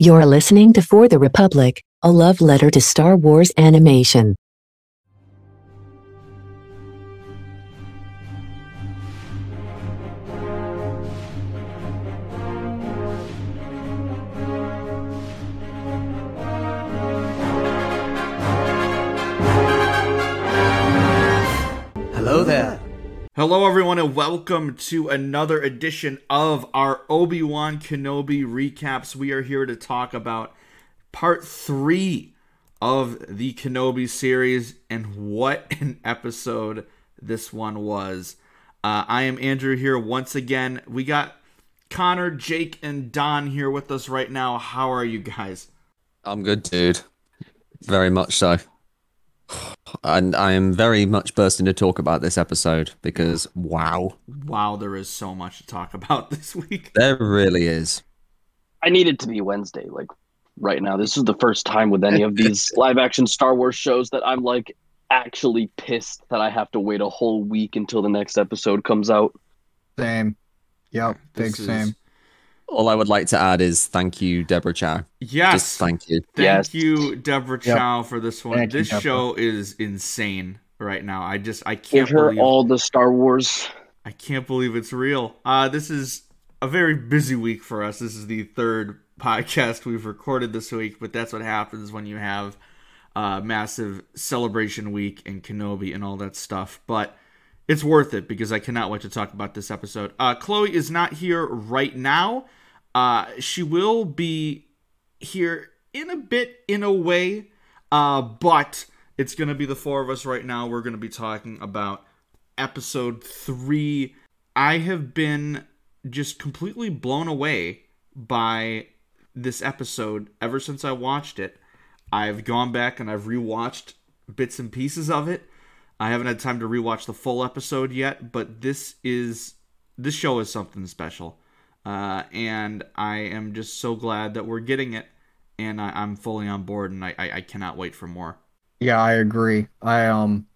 You're listening to For the Republic, a love letter to Star Wars animation. Hello, everyone, and welcome to another edition of our Obi Wan Kenobi recaps. We are here to talk about part three of the Kenobi series, and what an episode this one was. Uh, I am Andrew here once again. We got Connor, Jake, and Don here with us right now. How are you guys? I'm good, dude. Very much so. And I am very much bursting to talk about this episode because wow, Wow, there is so much to talk about this week. there really is. I need it to be Wednesday, like right now. This is the first time with any of these live action Star Wars shows that I'm like actually pissed that I have to wait a whole week until the next episode comes out. Same. Yep. Big This is- same. All I would like to add is thank you, Deborah Chow. Yes. Just thank you. Thank Yes. you, Deborah Yep. Chow, for this one. Thank this Deborah. show is insane right now. I just I can't Give her believe all the Star Wars. I can't believe it's real. Uh this is a very busy week for us. This is the third podcast we've recorded this week, but that's what happens when you have uh massive celebration week and Kenobi and all that stuff. But it's worth it because I cannot wait to talk about this episode. Uh Chloe is not here right now. Uh she will be here in a bit in a way uh but it's gonna be the four of us right now. We're gonna be talking about episode three. I have been just completely blown away by this episode. Ever since i watched it i've gone back and i've rewatched bits and pieces of it. I haven't had time to rewatch the full episode yet but this is this show is something special uh, and I am just so glad that we're getting it, and I, I'm fully on board, and I, I, I cannot wait for more. Yeah, I agree. I um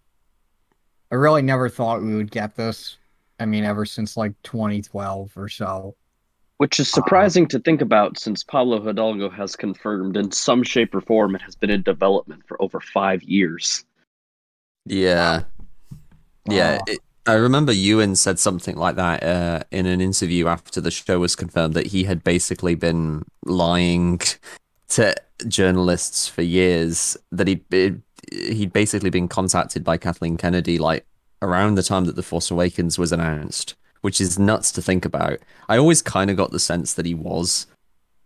I really never thought we would get this. I mean, ever since like 2012 or so. Which is surprising to think about since Pablo Hidalgo has confirmed in some shape or form it has been in development for over five years. Yeah. Yeah. Uh, It, I remember Ewan said something like that uh, in an interview after the show was confirmed that he had basically been lying to journalists for years that he'd he'd basically been contacted by Kathleen Kennedy like around the time that The Force Awakens was announced, which is nuts to think about. I always kind of got the sense that he was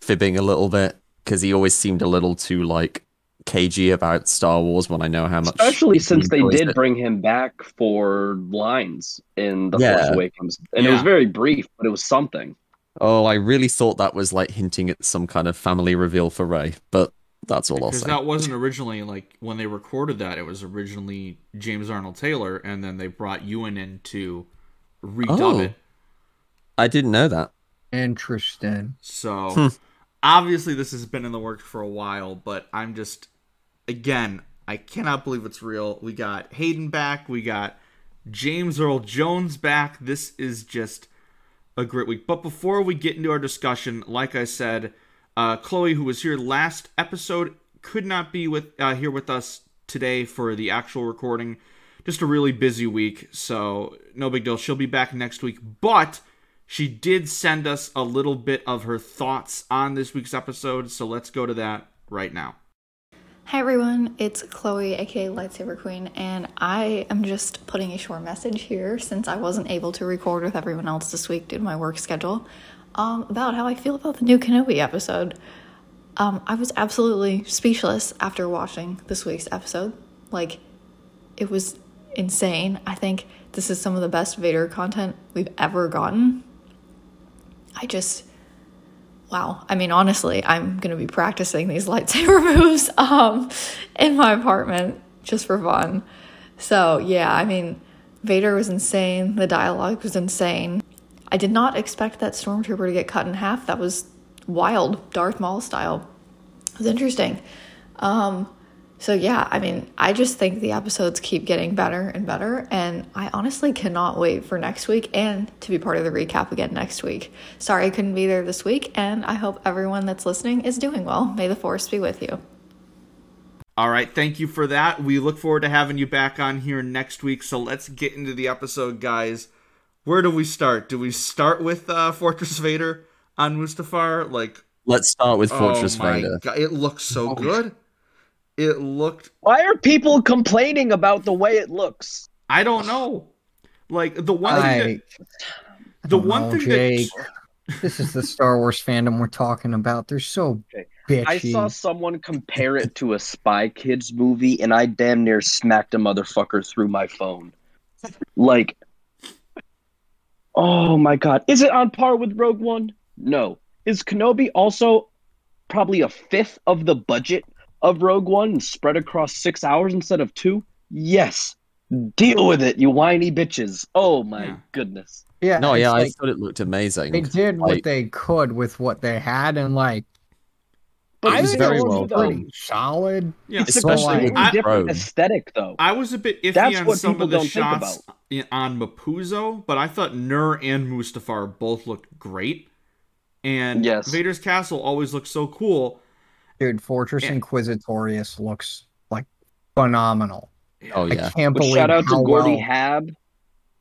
fibbing a little bit because he always seemed a little too like cagey about Star Wars when I know how much Especially since they did it. bring him back for lines in The Yeah. Force Awakens. And it was very brief, but it was something. Oh, I really thought that was like hinting at some kind of family reveal for Rey, but that's all I'll Because say. that wasn't originally like when they recorded that; it was originally James Arnold Taylor, and then they brought Ewan in to redub Oh. it. I didn't know that. interesting. So Hmm. obviously, this has been in the works for a while, but I'm just again, I cannot believe it's real. We got Hayden back. We got James Earl Jones back. This is just a great week. But before we get into our discussion, like I said, uh, Chloe, who was here last episode, could not be with uh, here with us today for the actual recording. Just a really busy week, so no big deal. She'll be back next week, but she did send us a little bit of her thoughts on this week's episode, so let's go to that right now. Hi everyone, it's Chloe, aka Lightsaber Queen, and I am just putting a short message here since I wasn't able to record with everyone else this week due to my work schedule um, about how I feel about the new Kenobi episode. Um, I was absolutely speechless after watching this week's episode. Like, it was insane. I think this is some of the best Vader content we've ever gotten. I just wow. I mean honestly i'm going to be practicing these lightsaber moves um in my apartment just for fun. So yeah i mean vader was insane. The dialogue was insane. I did not expect that stormtrooper to get cut in half. That was wild darth maul style. It was interesting. Um so yeah, I mean, I just think the episodes keep getting better and better, and I honestly cannot wait for next week and to be part of the recap again next week. Sorry I couldn't be there this week, and I hope everyone that's listening is doing well. May the force be with you. All right, thank you for that. We look forward to having you back on here next week. So let's get into the episode, guys. Where do we start? Do we start with uh, Fortress Vader on Mustafar? Like, Let's start with Fortress oh my Vader. God, it looks so good. It looked. Why are people complaining about the way it looks? I don't know. Like the one I, thing that, the one know, thing Jake. that this is the Star Wars fandom we're talking about. They're so bitchy. I saw someone compare it to a Spy Kids movie, and I damn near smacked a motherfucker through my phone. Like, oh my god, is it on par with Rogue One? No. Is Kenobi also probably a fifth of the budget of Rogue One and spread across six hours instead of two? Yes. Deal with it, you whiny bitches. Oh my Yeah. goodness. yeah, No, it's yeah, I thought it looked amazing. they did what they could with what they had, and like But I was think very it well looked done. solid. yeah, It's so a like- different aesthetic, though. I was a bit iffy That's on what some people of the don't think shots on Mapuzo, but I thought Nur and Mustafar both looked great. And Yes. Vader's castle always looked so cool. Dude, Fortress Yeah. Inquisitorius looks like phenomenal. Oh yeah! I yeah, can't But believe shout out to Gordy well- Haab.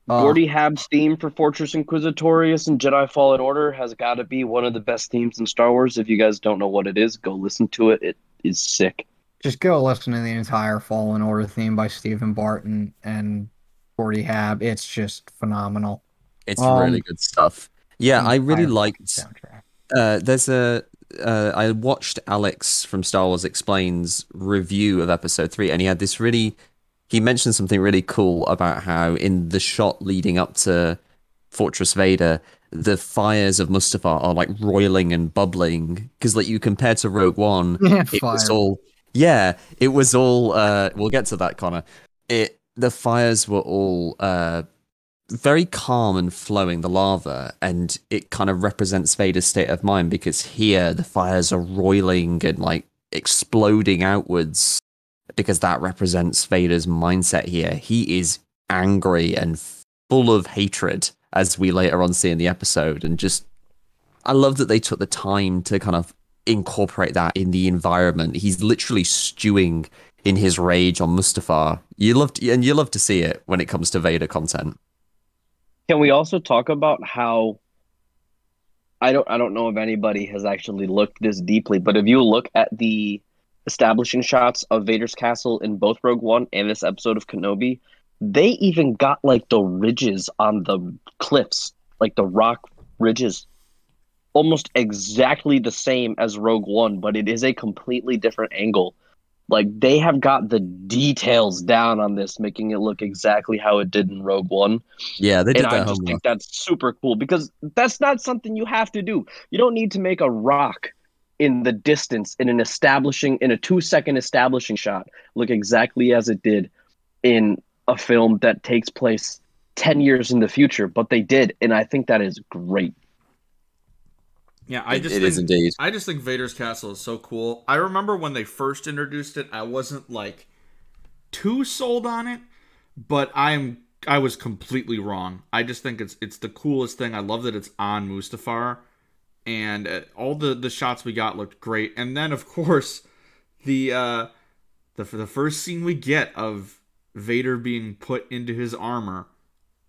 uh, Gordy Haab's theme for Fortress Inquisitorius and Jedi Fallen Order has got to be one of the best themes in Star Wars. If you guys don't know what it is, go listen to it. It is sick. Just go listen to the entire Fallen Order theme by Stephen Barton and Gordy Haab. It's just phenomenal. it's um, really good stuff. Yeah, I really Entire liked. soundtrack. Uh, there's a. Uh, I watched Alex from Star Wars Explains review of Episode Three, and he had this really. He mentioned something really cool about how in the shot leading up to Fortress Vader, the fires of Mustafar are like roiling and bubbling because, like, you compare to Rogue One, Yeah, it was all yeah it was all uh we'll get to that connor it the fires were all uh very calm and flowing the lava and it kind of represents vader's state of mind because here the fires are roiling and like exploding outwards because that represents vader's mindset here he is angry and full of hatred as we later on see in the episode and just I love that they took the time to kind of incorporate that in the environment. He's literally stewing in his rage on Mustafar. You love to, and you love to see it when it comes to Vader content. Can we also talk about how I don't I don't know if anybody has actually looked this deeply, but if you look at the establishing shots of Vader's castle in both Rogue One and this episode of Kenobi, they even got like the ridges on the cliffs, like the rock ridges, almost exactly the same as Rogue One, but it is a completely different angle. Like they have got the details down on this, making it look exactly how it did in Rogue One Yeah, they did and I just homework. think that's super cool because that's not something you have to do. You don't need to make a rock in the distance in an establishing in a two second establishing shot look exactly as it did in a film that takes place 10 years in the future but they did and i think that is great Yeah, I It- just it think, is indeed. I just think Vader's castle is so cool. I remember when they first introduced it, I wasn't like too sold on it, but I'm I was completely wrong. I just think it's it's the coolest thing. I love that it's on Mustafar, and uh, all the the shots we got looked great. And then of course, the uh the the first scene we get of Vader being put into his armor,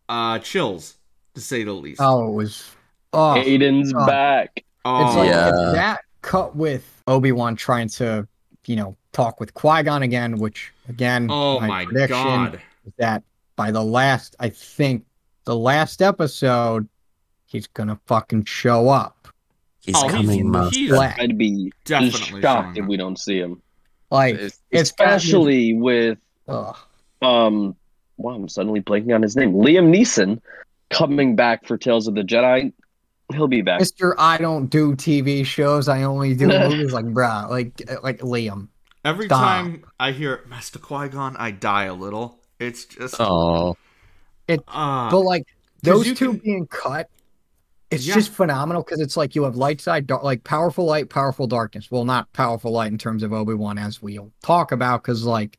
uh, chills to say the least. Oh, it was. Oh, Hayden's oh. back Oh, It's like Yeah. if that cut with Obi Wan trying to, you know, talk with Qui Gon again, which again, oh my prediction god. is that by the last, I think the last episode, he's gonna fucking show up. He's Oh, coming, man. he's Black. i'd be Definitely shocked if we don't see him Like It's- it's especially with ugh. um wow i'm suddenly blanking on his name liam neeson coming back for tales of the jedi he'll be back Mister. I don't do TV shows. I only do movies. Like, bruh, like, like Liam. Every Stop. time I hear Master Qui Gon, I die a little. It's just Oh, uh, But like those two can- being cut, it's Yeah. just phenomenal because it's like you have light side, dark, like powerful light, powerful darkness. Well, not powerful light in terms of Obi Wan, as we'll talk about, because like,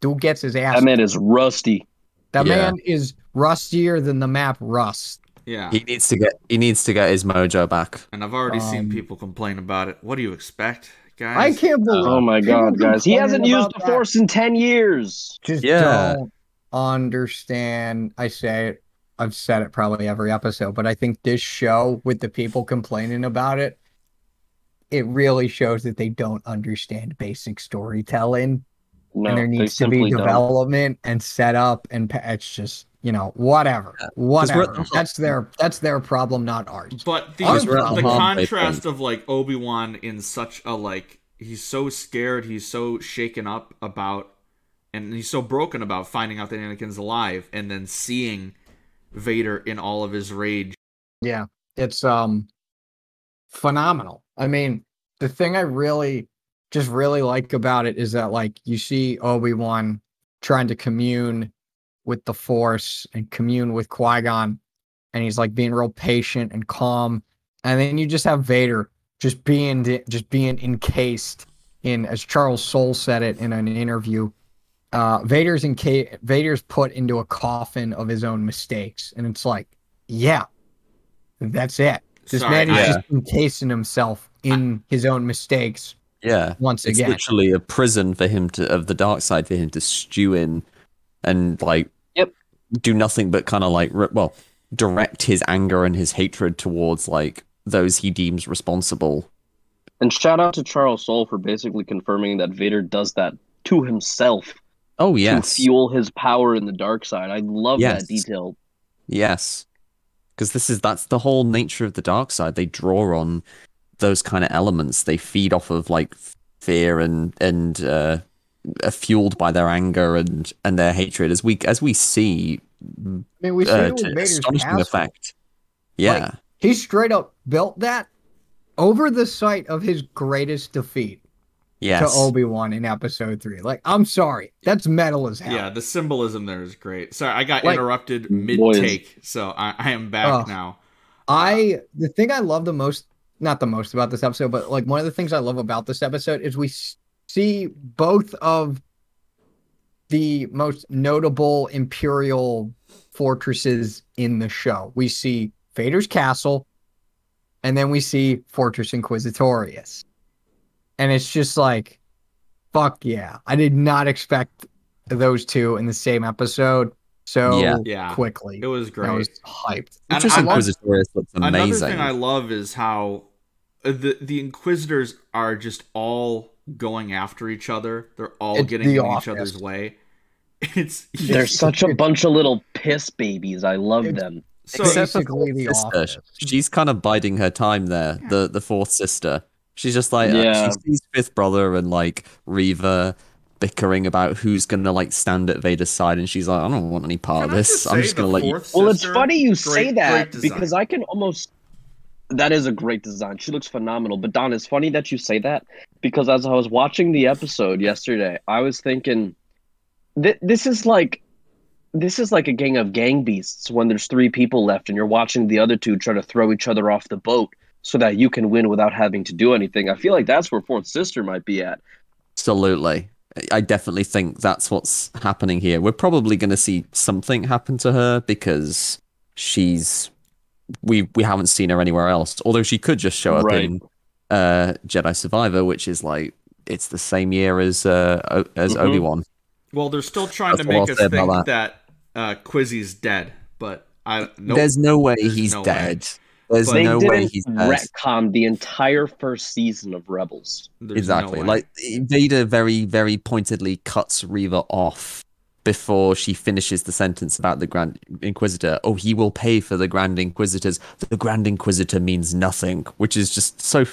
dude gets his ass. That man is rusty. that Yeah. man is rustier than the map Rust. Yeah. He needs to get he needs to get his mojo back. And I've already seen Um, people complain about it. What do you expect, guys? I can't believe. Oh my god, guys. He hasn't used about the that. force in 10 years. Just Yeah. don't understand. I say it. I've said it probably every episode, but I think this show with the people complaining about it, it really shows that they don't understand basic storytelling. No, and there needs to be simply don't. development and setup and pa- it's just you know whatever whatever. that's their that's their problem not ours. But the, Ours the the halfway contrast of like Obi Wan in such a like he's so scared, he's so shaken up about, and he's so broken about finding out that Anakin's alive, and then seeing Vader in all of his rage. yeah it's um phenomenal. I mean the thing i really just really like about it is that like you see obi-wan trying to commune with the force and commune with qui-gon and he's like being real patient and calm and then you just have vader just being just being encased in as charles soule said it in an interview uh vader's in vader's put into a coffin of his own mistakes and it's like yeah that's it this Sorry, man is I- just encasing himself in his own mistakes Yeah. once It's again literally a prison for him to of the dark side for him to stew in and like. Do nothing but kind of like well direct his anger and his hatred towards like those he deems responsible. And shout out to Charles Soule for basically confirming that Vader does that to himself Oh to yes. fuel his power in the dark side. I love Yes. that detail. Yes. Because this is that's the whole nature of the dark side. They draw on those kind of elements. They feed off of like fear and and uh, are fueled by their anger and and their hatred. As we as we see, I mean, we see uh, it with to Vader's astonishing effect. Yeah, He straight up built that over the site of his greatest defeat yes, to Obi Wan in Episode Three. Like, I'm sorry, that's metal as hell. Yeah, the symbolism there is great. Sorry, I got Like- interrupted mid Boys. take, so I, I am back Ugh. now. I the thing I love the most, not the most about this episode, but like one of the things I love about this episode is we s- see both of the most notable imperial fortresses in the show. We see Vader's castle, and then we see Fortress Inquisitorius. And it's just like, fuck yeah. I did not expect those two in the same episode so Yeah. Yeah. quickly. It was great. I was hyped. And just I love- Inquisitorius looks Another thing I love is how uh, the the Inquisitors are just all going after each other. They're all It's getting the in each other's way. It's They're such a bunch of little piss babies. I love It's- them. so Except for basically the sister, office. she's kind of biding her time there. The the fourth sister. She's just like uh, she sees fifth brother and like Reva bickering about who's gonna like stand at Vader's side, and she's like, I don't want any part Can of this. just I'm just gonna let you. fourth Well, it's funny you great- say that because. I can almost. That is a great design. She looks phenomenal. But Don, it's funny that you say that because as I was watching the episode yesterday, I was thinking, th- this is like, this is like a gang of gang beasts when there's three people left and you're watching the other two try to throw each other off the boat so that you can win without having to do anything. I feel like that's where Fourth Sister might be at. Absolutely. I definitely think that's what's happening here. We're probably going to see something happen to her because she's we we haven't seen her anywhere else. Although she could just show up Right. in uh, Jedi Survivor, which is like it's the same year as uh, O- as Mhm. Obi Wan. well, they're still trying That's to make us think about that, uh, Quizzy's dead, but I nope. There's no way There's he's no way. dead. There's But- they no didn't way he's dead. retcon the entire first season of Rebels. There's exactly. way. like Vader very very pointedly cuts Reva off before she finishes the sentence about the Grand Inquisitor. Oh, he will pay for the Grand Inquisitors. The Grand Inquisitor means nothing, which is just so.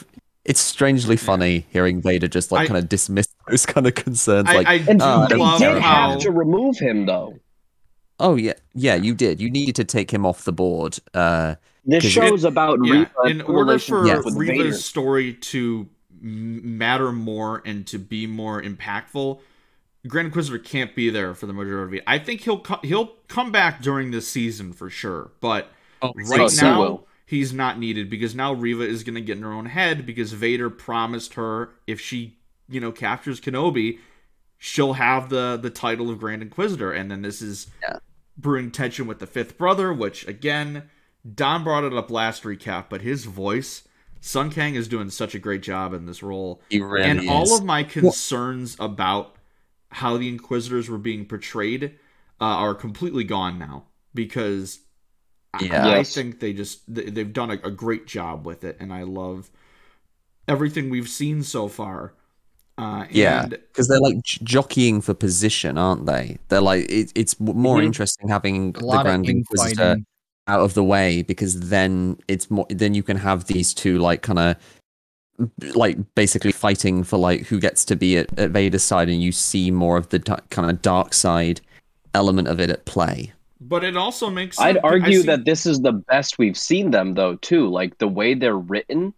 It's strangely funny hearing Vader just like I- kind of dismiss those kind of concerns. I, like, I And do uh, they love did how have to remove him, though. oh yeah, yeah, you did. You needed to take him off the board. Uh, This 'Cause show's about yeah, Reva in order for relationship with Reva's Vader. story to matter more and to be more impactful, Grand Inquisitor can't be there for the majority. I think he'll co- he'll come back during this season for sure, but oh, right Yes, he now will. He's not needed because now Reva is going to get in her own head because Vader promised her if she, you know, captures Kenobi, she'll have the the title of Grand Inquisitor, and then this is Yeah. brewing tension with the fifth brother, which again, Don brought it up last recap, but his voice, Sung Kang is doing such a great job in this role, He really and is. all of my concerns about how the Inquisitors were being portrayed uh, are completely gone now because I- Yeah. I, Yes. think they just they- they've done a, a great job with it, and I love everything we've seen so far. Uh, Yeah. because they're like j- jockeying for position, aren't they? They're like it, it's w- more Mhm. interesting having the Grand Inquisitor infighting. out of the way because then it's more. Then you can have these two like kind of like basically fighting for like who gets to be at, at Vader's side, and you see more of the kind of dark side element of it at play. But it also makes I'd sense- argue see- that this is the best we've seen them, though, too. Like the way they're written,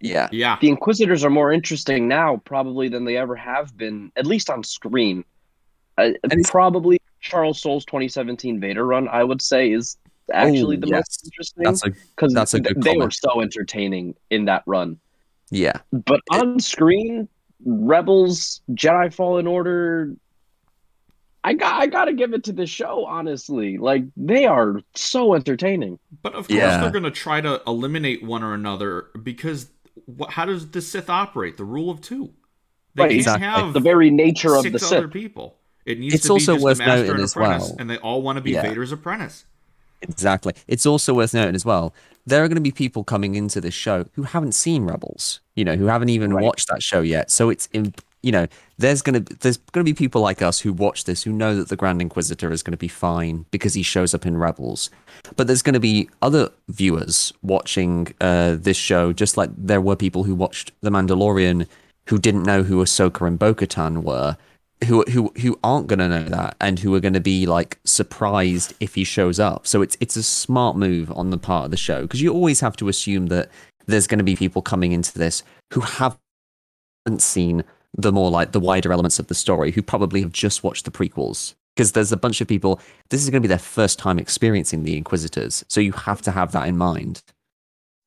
Yeah, yeah the Inquisitors are more interesting now, probably than they ever have been, at least on screen. Uh, And probably Charles Soule's 2017 Vader run, I would say, is actually Oh, the yes. most interesting that's a because that's a good they were so entertaining in that run. yeah. But on screen, Rebels, Jedi Fallen Order, I got I got to give it to the show. Honestly, like they are so entertaining. But of course, Yeah. they're going to try to eliminate one or another because wh- how does the Sith operate? The rule of two. They Right, can't exactly. have The very nature of six the other Sith. people. It needs It's to be also just worth the master noting and as apprentice, well. and they all want to be Yeah. Vader's apprentice. Exactly. It's also worth noting as well. There are going to be people coming into this show who haven't seen Rebels, you know, who haven't even Right. watched that show yet. So it's, in, you know, there's to there's to be people like us who watch this who know that the Grand Inquisitor is going to be fine because he shows up in Rebels. But there's going to be other viewers watching uh, this show, just like there were people who watched The Mandalorian who didn't know who Ahsoka and Bo-Katan were, who who who aren't going to know that and who are going to be like surprised if he shows up. So it's it's a smart move on the part of the show because you always have to assume that there's going to be people coming into this who haven't seen the more like the wider elements of the story who probably have just watched the prequels because there's a bunch of people this is going to be their first time experiencing the inquisitors so you have to have that in mind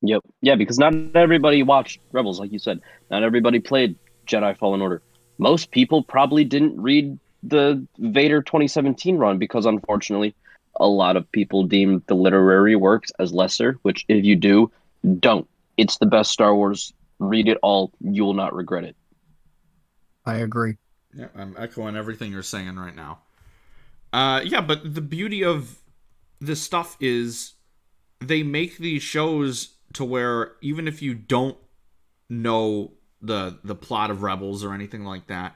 Yep. Yeah, because not everybody watched Rebels, like you said. Not everybody played Jedi Fallen Order. Most people probably didn't read the Vader 2017 run because, unfortunately, a lot of people deem the literary works as lesser. Which, if you do, don't. It's the best Star Wars. Read it all. You will not regret it. I agree. Yeah, I'm echoing everything you're saying right now. Uh, yeah, but the beauty of this stuff is they make these shows to where even if you don't know the the plot of Rebels or anything like that,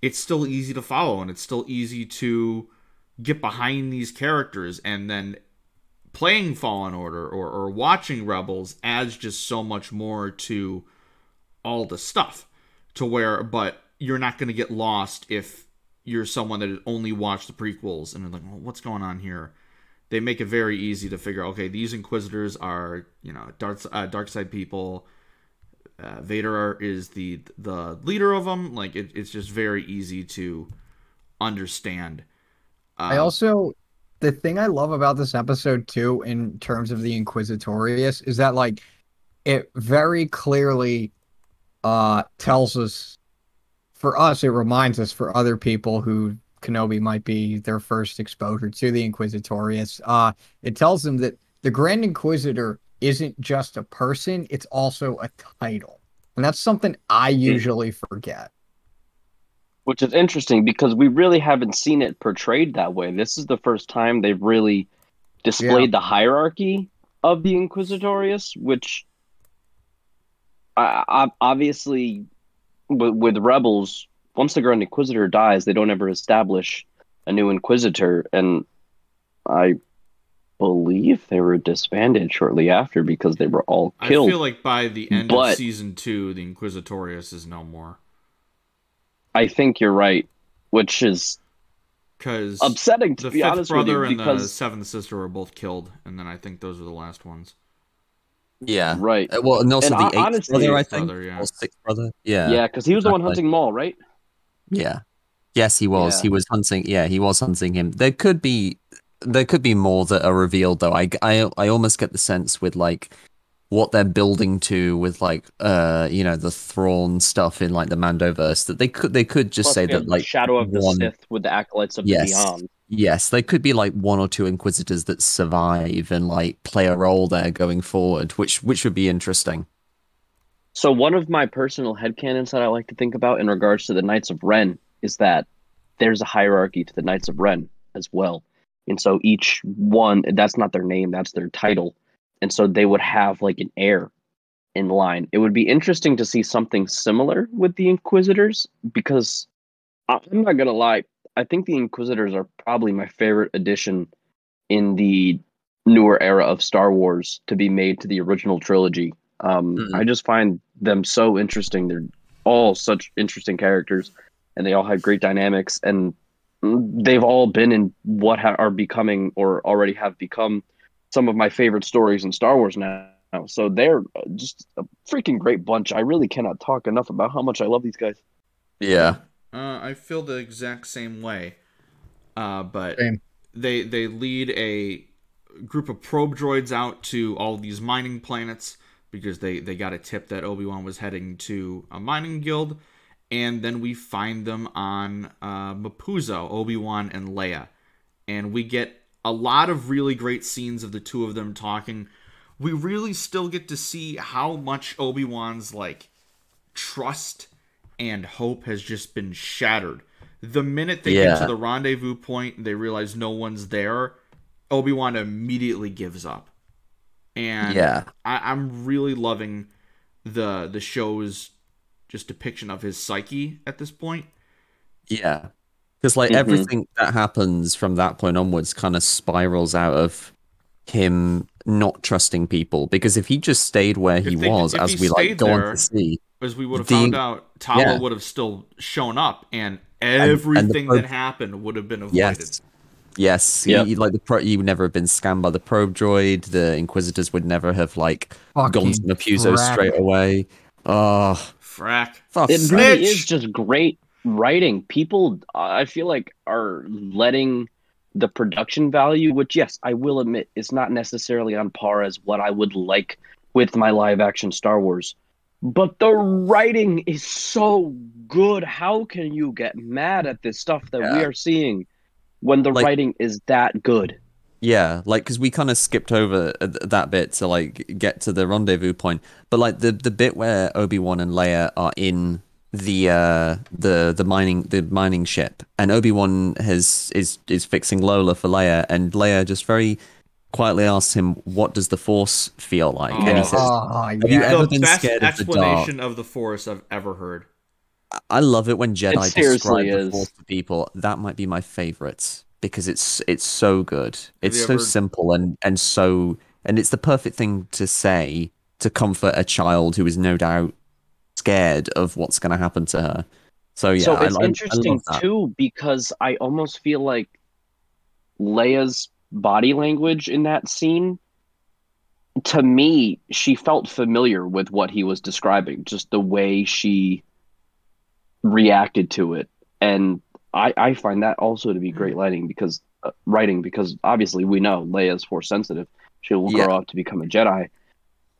it's still easy to follow and it's still easy to get behind these characters and then playing Fallen Order or, or watching Rebels adds just so much more to all the stuff to where but you're not going to get lost if you're someone that only watched the prequels and are like well, what's going on here? They make it very easy to figure okay these inquisitors are you know dark uh, dark side people. Uh, vader is the the leader of them like it, it's just very easy to understand. I Um, also the thing I love about this episode too, in terms of the Inquisitorius, is that like it very clearly uh tells us for us, it reminds us for other people who Kenobi might be their first exposure to the Inquisitorius. Uh it tells them that the Grand Inquisitor isn't just a person, it's also a title. And that's something I usually forget. Which is interesting because we really haven't seen it portrayed that way. This is the first time they've really displayed the hierarchy of the Inquisitorius, which I, obviously with, with Rebels, once the Grand Inquisitor dies, they don't ever establish a new Inquisitor, and I believe they were disbanded shortly after because they were all killed. i feel like by the end But- of season two the inquisitorius is no more. I think you're right, which is because upsetting to the be fifth honest with brother you and the because seventh sister were both killed and then i think those were the last ones yeah right. Uh, well and also And the eighth honestly- brother i think brother, yeah. or sixth brother yeah Yeah, because he was the one hunting Maul, right? Yeah. Yes, he was. Yeah. He was hunting. Yeah, he was hunting him. There could be there could be more that are revealed though. I, I I almost get the sense with like what they're building to with like uh you know the Thrawn stuff in like the Mandoverse that they could they could just Plus say that like Shadow of the one- Sith with the acolytes of Yes. the Beyond. Yes, they could be like one or two Inquisitors that survive and like play a role there going forward, which which would be interesting. So one of my personal headcanons that I like to think about in regards to the Knights of Ren is that there's a hierarchy to the Knights of Ren as well. And so each one that's not their name, that's their title. And so they would have like an heir in line. It would be interesting to see something similar with the Inquisitors because I'm not gonna lie, I think the Inquisitors are probably my favorite addition in the newer era of Star Wars to be made to the original trilogy. Um, Mhm. I just find them so interesting. They're all such interesting characters, and they all have great dynamics. And they've all been in what ha- are becoming or already have become some of my favorite stories in Star Wars now. So they're just a freaking great bunch. I really cannot talk enough about how much I love these guys. Yeah. Uh, I feel the exact same way. Uh, but Same. they they lead a group of probe droids out to all these mining planets because they they got a tip that Obi Wan was heading to a mining guild, and then we find them on uh, Mapuzo, Obi Wan and Leia, and we get a lot of really great scenes of the two of them talking. We really still get to see how much Obi Wan's like trust and hope has just been shattered. The minute they get to the rendezvous point, they realize no one's there. Obi Wan immediately gives up, and Yeah. I, I'm really loving the the show's just depiction of his psyche at this point. Yeah. Because like Mhm. everything that happens from that point onwards kind of spirals out of him not trusting people. Because if he just stayed where he they- was, as we like go on to see, As we would have The- found out, Tala yeah. would have still shown up, and and the everything probe- that happened would have been avoided. yes, yes, Yep. he, like the pro, you would never have been scammed by the probe droid. The Inquisitors would never have like gone to Fucking Mapuzo frack. straight away. Oh, Frack. for It fuck's really is just great writing. People, I feel like, are letting the production value, which, yes, I will admit, is not necessarily on par as what I would like with my live action Star Wars. But the writing is so good. How can you get mad at this stuff that we are seeing when the Like- writing is that good? Yeah, like because we kind of skipped over uh, th- that bit to like get to the rendezvous point, but like the the bit where Obi Wan and Leia are in the uh the the mining the mining ship, and Obi Wan has is is fixing Lola for Leia, and Leia just very quietly asks him, "What does the Force feel like?" Oh. And he oh, says, Oh, you yeah. ever the been best scared of the dark? explanation of the Force I've ever heard. I love it when Jedi seriously describe the. Force to people. That might be my favorite because it's it's so good. It's so ever- simple and and so and it's the perfect thing to say to comfort a child who is no doubt scared of what's going to happen to her. So yeah, so it's I- I interesting love that. too because I almost feel like Leia's body language in that scene to me she felt familiar with what he was describing just the way she reacted to it. And I, I find that also to be great lighting because uh, writing because obviously we know Leia's force sensitive. She will Yeah. grow up to become a Jedi.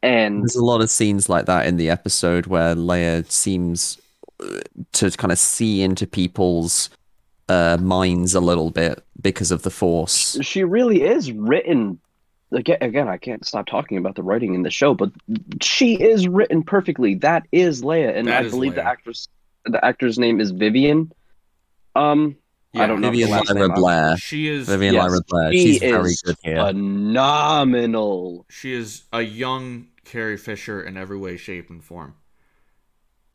And There's a lot of scenes like that in the episode where Leia seems uh, to kind of see into people's uh, minds a little bit because of the Force. she really is written again again i can't stop talking about the writing in the show but she is written perfectly that is leia and That i is believe the actress the actor's name is vivien um I don't know Vivien the Lyra. Blair. She is Vivien Yes, Lyra Blair. she She's very is good here. phenomenal she is a young Carrie Fisher in every way, shape, and form.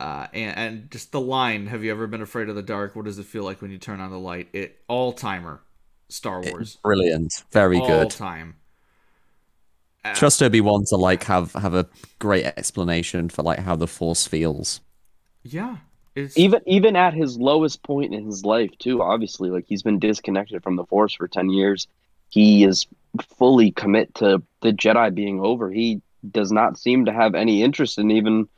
Uh, and, and just the line, "Have you ever been afraid of the dark? What does it feel like when you turn on the light?" It all timer, Star Wars, Brilliant. Very good. all good. time. Uh, Trust Obi Wan to like have have a great explanation for like how the Force feels. yeah, it's even even at his lowest point in his life too obviously like he's been disconnected from the force for 10 years he is fully commit to the jedi being over he does not seem to have any interest in even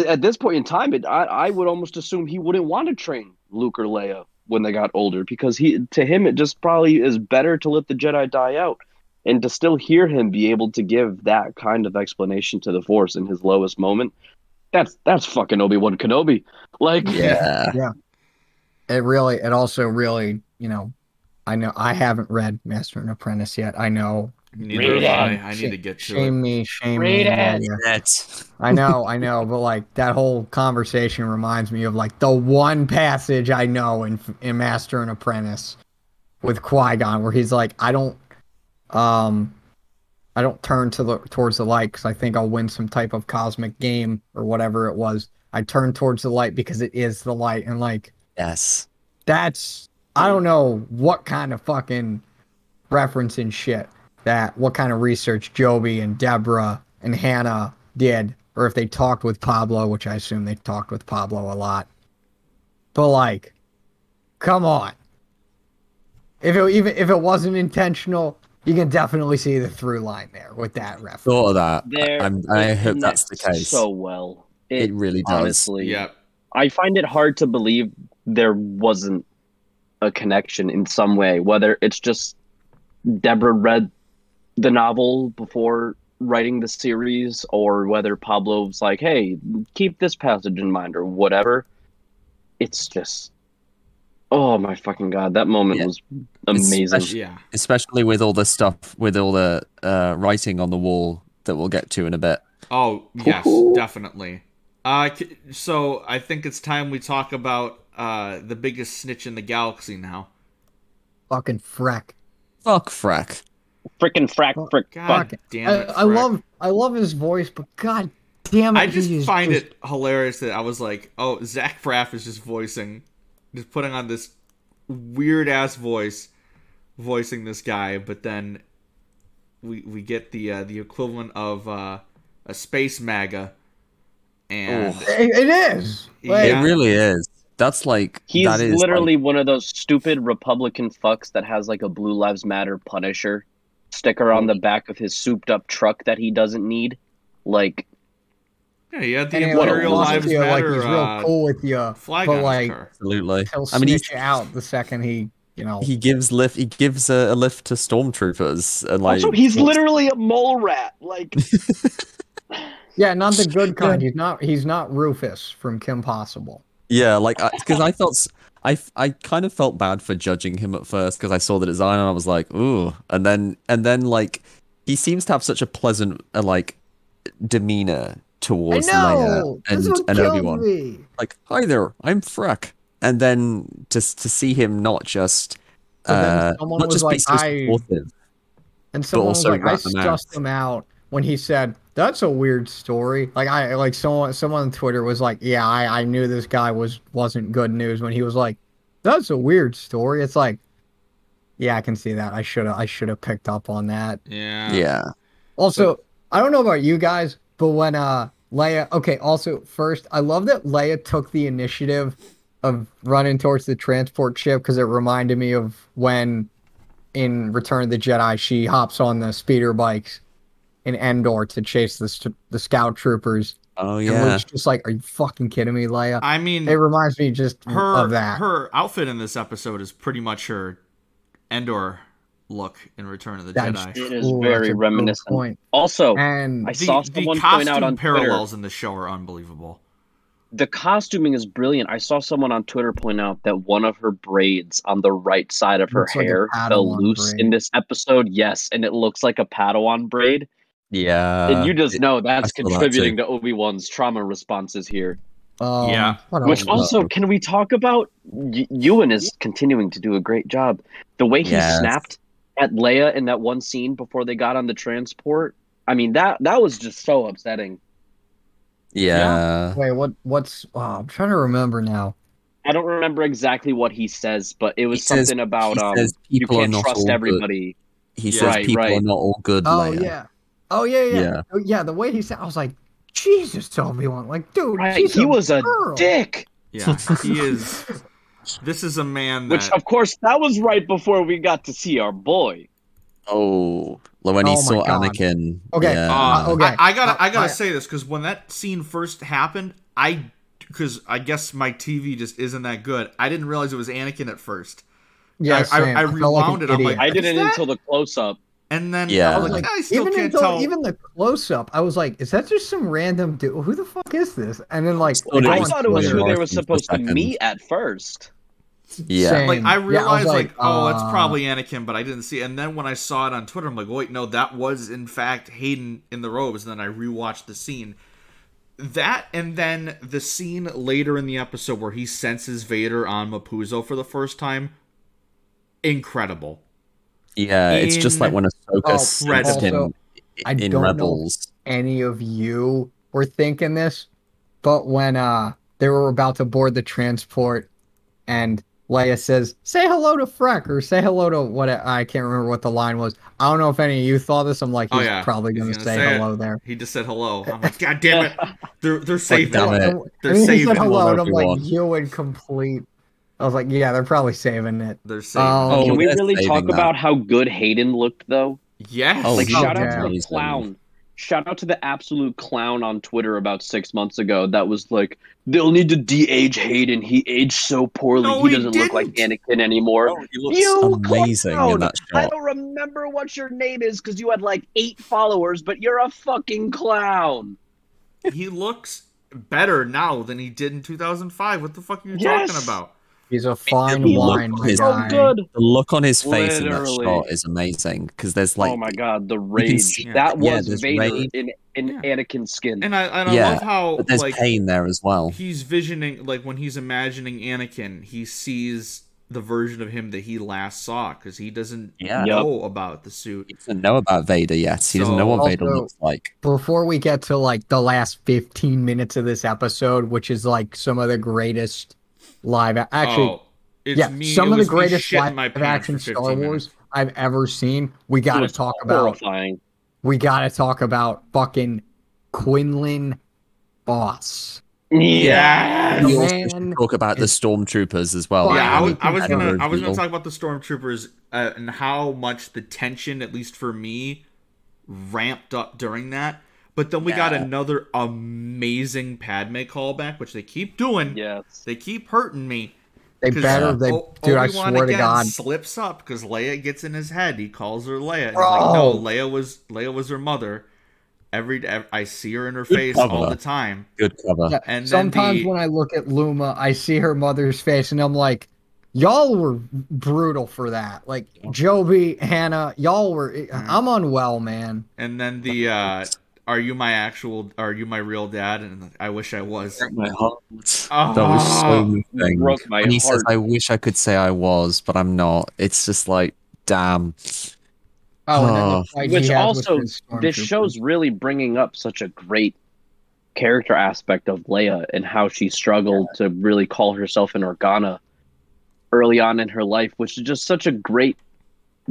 at, at this point in time it, I, I would almost assume he wouldn't want to train luke or leia when they got older because he to him it just probably is better to let the Jedi die out and to still hear him be able to give that kind of explanation to the Force in his lowest moment. That's that's fucking Obi Wan Kenobi. Like yeah, Yeah. it really it also really you know i know i haven't read master and apprentice yet i know Neither Read have it. I. I need to get to shame it. me shame Read me it. yeah. That's i know i know but like that whole conversation reminds me of like the one passage i know in in master and apprentice with qui-gon where he's like i don't um i don't turn to the towards the light because i think i'll win some type of cosmic game or whatever it was i turn towards the light because it is the light and like yes. that's I don't know what kind of fucking reference and shit that what kind of research Joby and Deborah and Hannah did, or if they talked with Pablo, which I assume they talked with Pablo a lot. But like, come on. If it even if it wasn't intentional, you can definitely see the through line there with that reference. Thought of that. there I'm, I hope that's the case. So well. it really does. honestly Yep. I find it hard to believe there wasn't a connection in some way, whether it's just Deborah read the novel before writing the series, or whether Pablo's like, hey, keep this passage in mind, or whatever. It's just, oh my fucking god, that moment Yeah. was amazing. Especially- Yeah. Especially with all the stuff, with all the uh, writing on the wall that we'll get to in a bit. Oh yes, Woohoo. definitely. Uh, so I think it's time we talk about uh the biggest snitch in the galaxy now. Fucking freck. Fuck Freck. Freaking frack, Well, frick. God Fuck. damn I, it! I Freck. love I love his voice, but god damn it. I just he find just- it hilarious that I was like, oh, Zach Braff is just voicing, just putting on this weird ass voice, voicing this guy, but then we we get the uh, the equivalent of uh, a space maga, and It, it is. Like, Yeah. It really is. That's like He's that is literally one of those stupid Republican fucks that has like a Blue Lives Matter Punisher sticker on the back of his souped up truck that he doesn't need. Like, yeah, he had the and Imperial like, Lives you, Matter Like he's real uh, cool with you, flag but like absolutely. he'll I mean, snitch he's, you out the second he, you know. he gives lift. He gives a, a lift to stormtroopers, and like also, he's literally a mole rat. Like, yeah, not the good kind. He's not. He's not Rufus from Kim Possible. Yeah, like because I, felt s- I I kind of felt bad for judging him at first because I saw the design and I was like, ooh, and then and then like he seems to have such a pleasant uh, like demeanor towards Leia and and Obi Wan. Like, hi there, I'm Freck, and then just to see him not just But uh, not was just be like, so I- supportive. And someone was also like, I him out when he said, "That's a weird story." Like I like someone someone on Twitter was like, "Yeah, I, I knew this guy was wasn't good news." When he was like, "That's a weird story," it's like, yeah, I can see that. I should have I should have picked up on that. Yeah. Yeah, Also, I don't know about you guys, but when uh Leia, okay, also first, I love that Leia took the initiative of running towards the transport ship because it reminded me of when in Return of the Jedi she hops on the speeder bikes in Endor to chase the the scout troopers. oh And yeah, Luke's just like, "Are you fucking kidding me, Leia?" I mean, It reminds me just her of that. her outfit in this episode is pretty much her Endor look in Return of the That's Jedi. it is very that's reminiscent. Point. Also, And I The, saw the someone point out costume on Twitter parallels in the show are unbelievable. the costuming is brilliant. I saw someone on Twitter point out that one of her braids on the right side of her Looks like hair fell loose braid. in this episode. Yes, and it looks like a Padawan braid. Yeah. and you just know that's I contributing to Obi Wan's trauma responses here. um, Yeah. Which else? also, can we talk about? Y- Ewan is continuing to do a great job. The way he Yes. snapped at Leia in that one scene before they got on the transport. I mean that that was just so upsetting. yeah. Wait, what? What's? Oh, I'm trying to remember now. I don't remember exactly what he says, but it was He says- something about um, says you people are can't not all trust good. everybody. He Yeah. says Right, people right. are not all good. Oh Leia. yeah. Oh yeah, yeah. Yeah. Oh, yeah. The way he said, I was like, Jesus, Obi Wan. Like, dude, Right, she's he was a dick. Yeah, he is. This is a man that Which, of course, that was right before we got to see our boy. Oh, like when he Oh saw God. Anakin. Okay, yeah. Uh, okay. I, I gotta, Uh, I gotta I- say this because when that scene first happened, I because I guess my TV just isn't that good. I didn't realize it was Anakin at first, Yeah, I- I- I felt like rewound it, I'm like. I didn't that- until the close up. And then Yeah. I I was was like, like, I still even can't until, tell. even the close up, I was like, is that just some random dude? Who the fuck is this? And then like, Thought it go I was on thought it was who they were supposed to meet at first. Yeah. Same. like I Yeah, was realized like, oh it's uh, probably Anakin but I didn't see it. and then when I saw it on Twitter I'm like wait no that was in fact Hayden in the robes and then I rewatched the scene that and then the scene later in the episode where he senses Vader on Mapuzo for the first time incredible Yeah, it's just like when Ahsoka Oh, sensed him also, I in don't know Rebels. any of you were thinking this, but when uh they were about to board the transport and Leia says, "Say hello to Freck" or "Say hello to what?" I can't remember what the line was. I don't know if any of you thought this. I'm like, Oh, he's yeah. probably He's going to gonna say, say it. hello there. he just said hello I'm like god damn it they're they're saving damn it. it. And They're then he saving said hello, and I'm like, you in complete. I was like, yeah, they're probably saving it. they're saving Um, it. Oh, Can we really talk that. about how good Hayden looked though? yes Oh, Like he's shout out to the clown. Shout out to the absolute clown on Twitter about six months ago that was like, they'll need to de-age Hayden. He aged so poorly. No, he he doesn't look like. Anakin anymore. Oh, he looks You amazing clown! in that I don't remember what your name is because you had like eight followers, but you're a fucking clown. he looks better now than he did in 2005 what the fuck are you Yes. talking about He's a fine He wine looked his- So guy. good. The look on his face in that shot is amazing because there's oh like oh my god, the can rage. see- that yeah, was there's Vader rage. in, in Yeah. Anakin's skin. and I and I Yeah, love how there's like pain there as well. he's visioning like when he's imagining Anakin, he sees the version of him that he last saw because he doesn't Yeah. know about the suit. He doesn't know about Vader yet. He doesn't know what So- Vader looks like. Before we get to like the last 15 minutes of this episode, which is like some of the greatest live, actually, oh, it's yeah, me. some it of the greatest shitting live my action for 15 Star minutes. Wars I've ever seen. We got to was talk about. We got to talk about fucking Quinlan Voss. Yeah. We also talk about the stormtroopers as well. Yeah, I was, I was gonna I was gonna talk about the stormtroopers uh, and how much the tension, at least for me, ramped up during that. But then we got another amazing Padme callback, which they keep doing. Yes. They keep hurting me. They better. They, O- dude, I Obi-Wan swear to again God. slips up because Leia gets in his head. He calls her Leia. He's like, no, Leia was Leia was her mother. Every ev- I see her in her Good face all the time. Good cover. Yeah, And Sometimes the- when I look at Luma, I see her mother's face, and I'm like, y'all were brutal for that. Like Joby, Hannah, y'all were. Mm-hmm. I'm unwell, man. And then the uh, "Are you my actual? Are you my real dad?" And I wish I was. My heart. Oh, That was ah. so moving. broke my when he says, "I wish I could say I was, but I'm not." It's just like, damn. Oh, Oh. Which he has with also, this show's really bringing up such a great character aspect of Leia and how she struggled to really call herself an Organa early on in her life, which is just such a great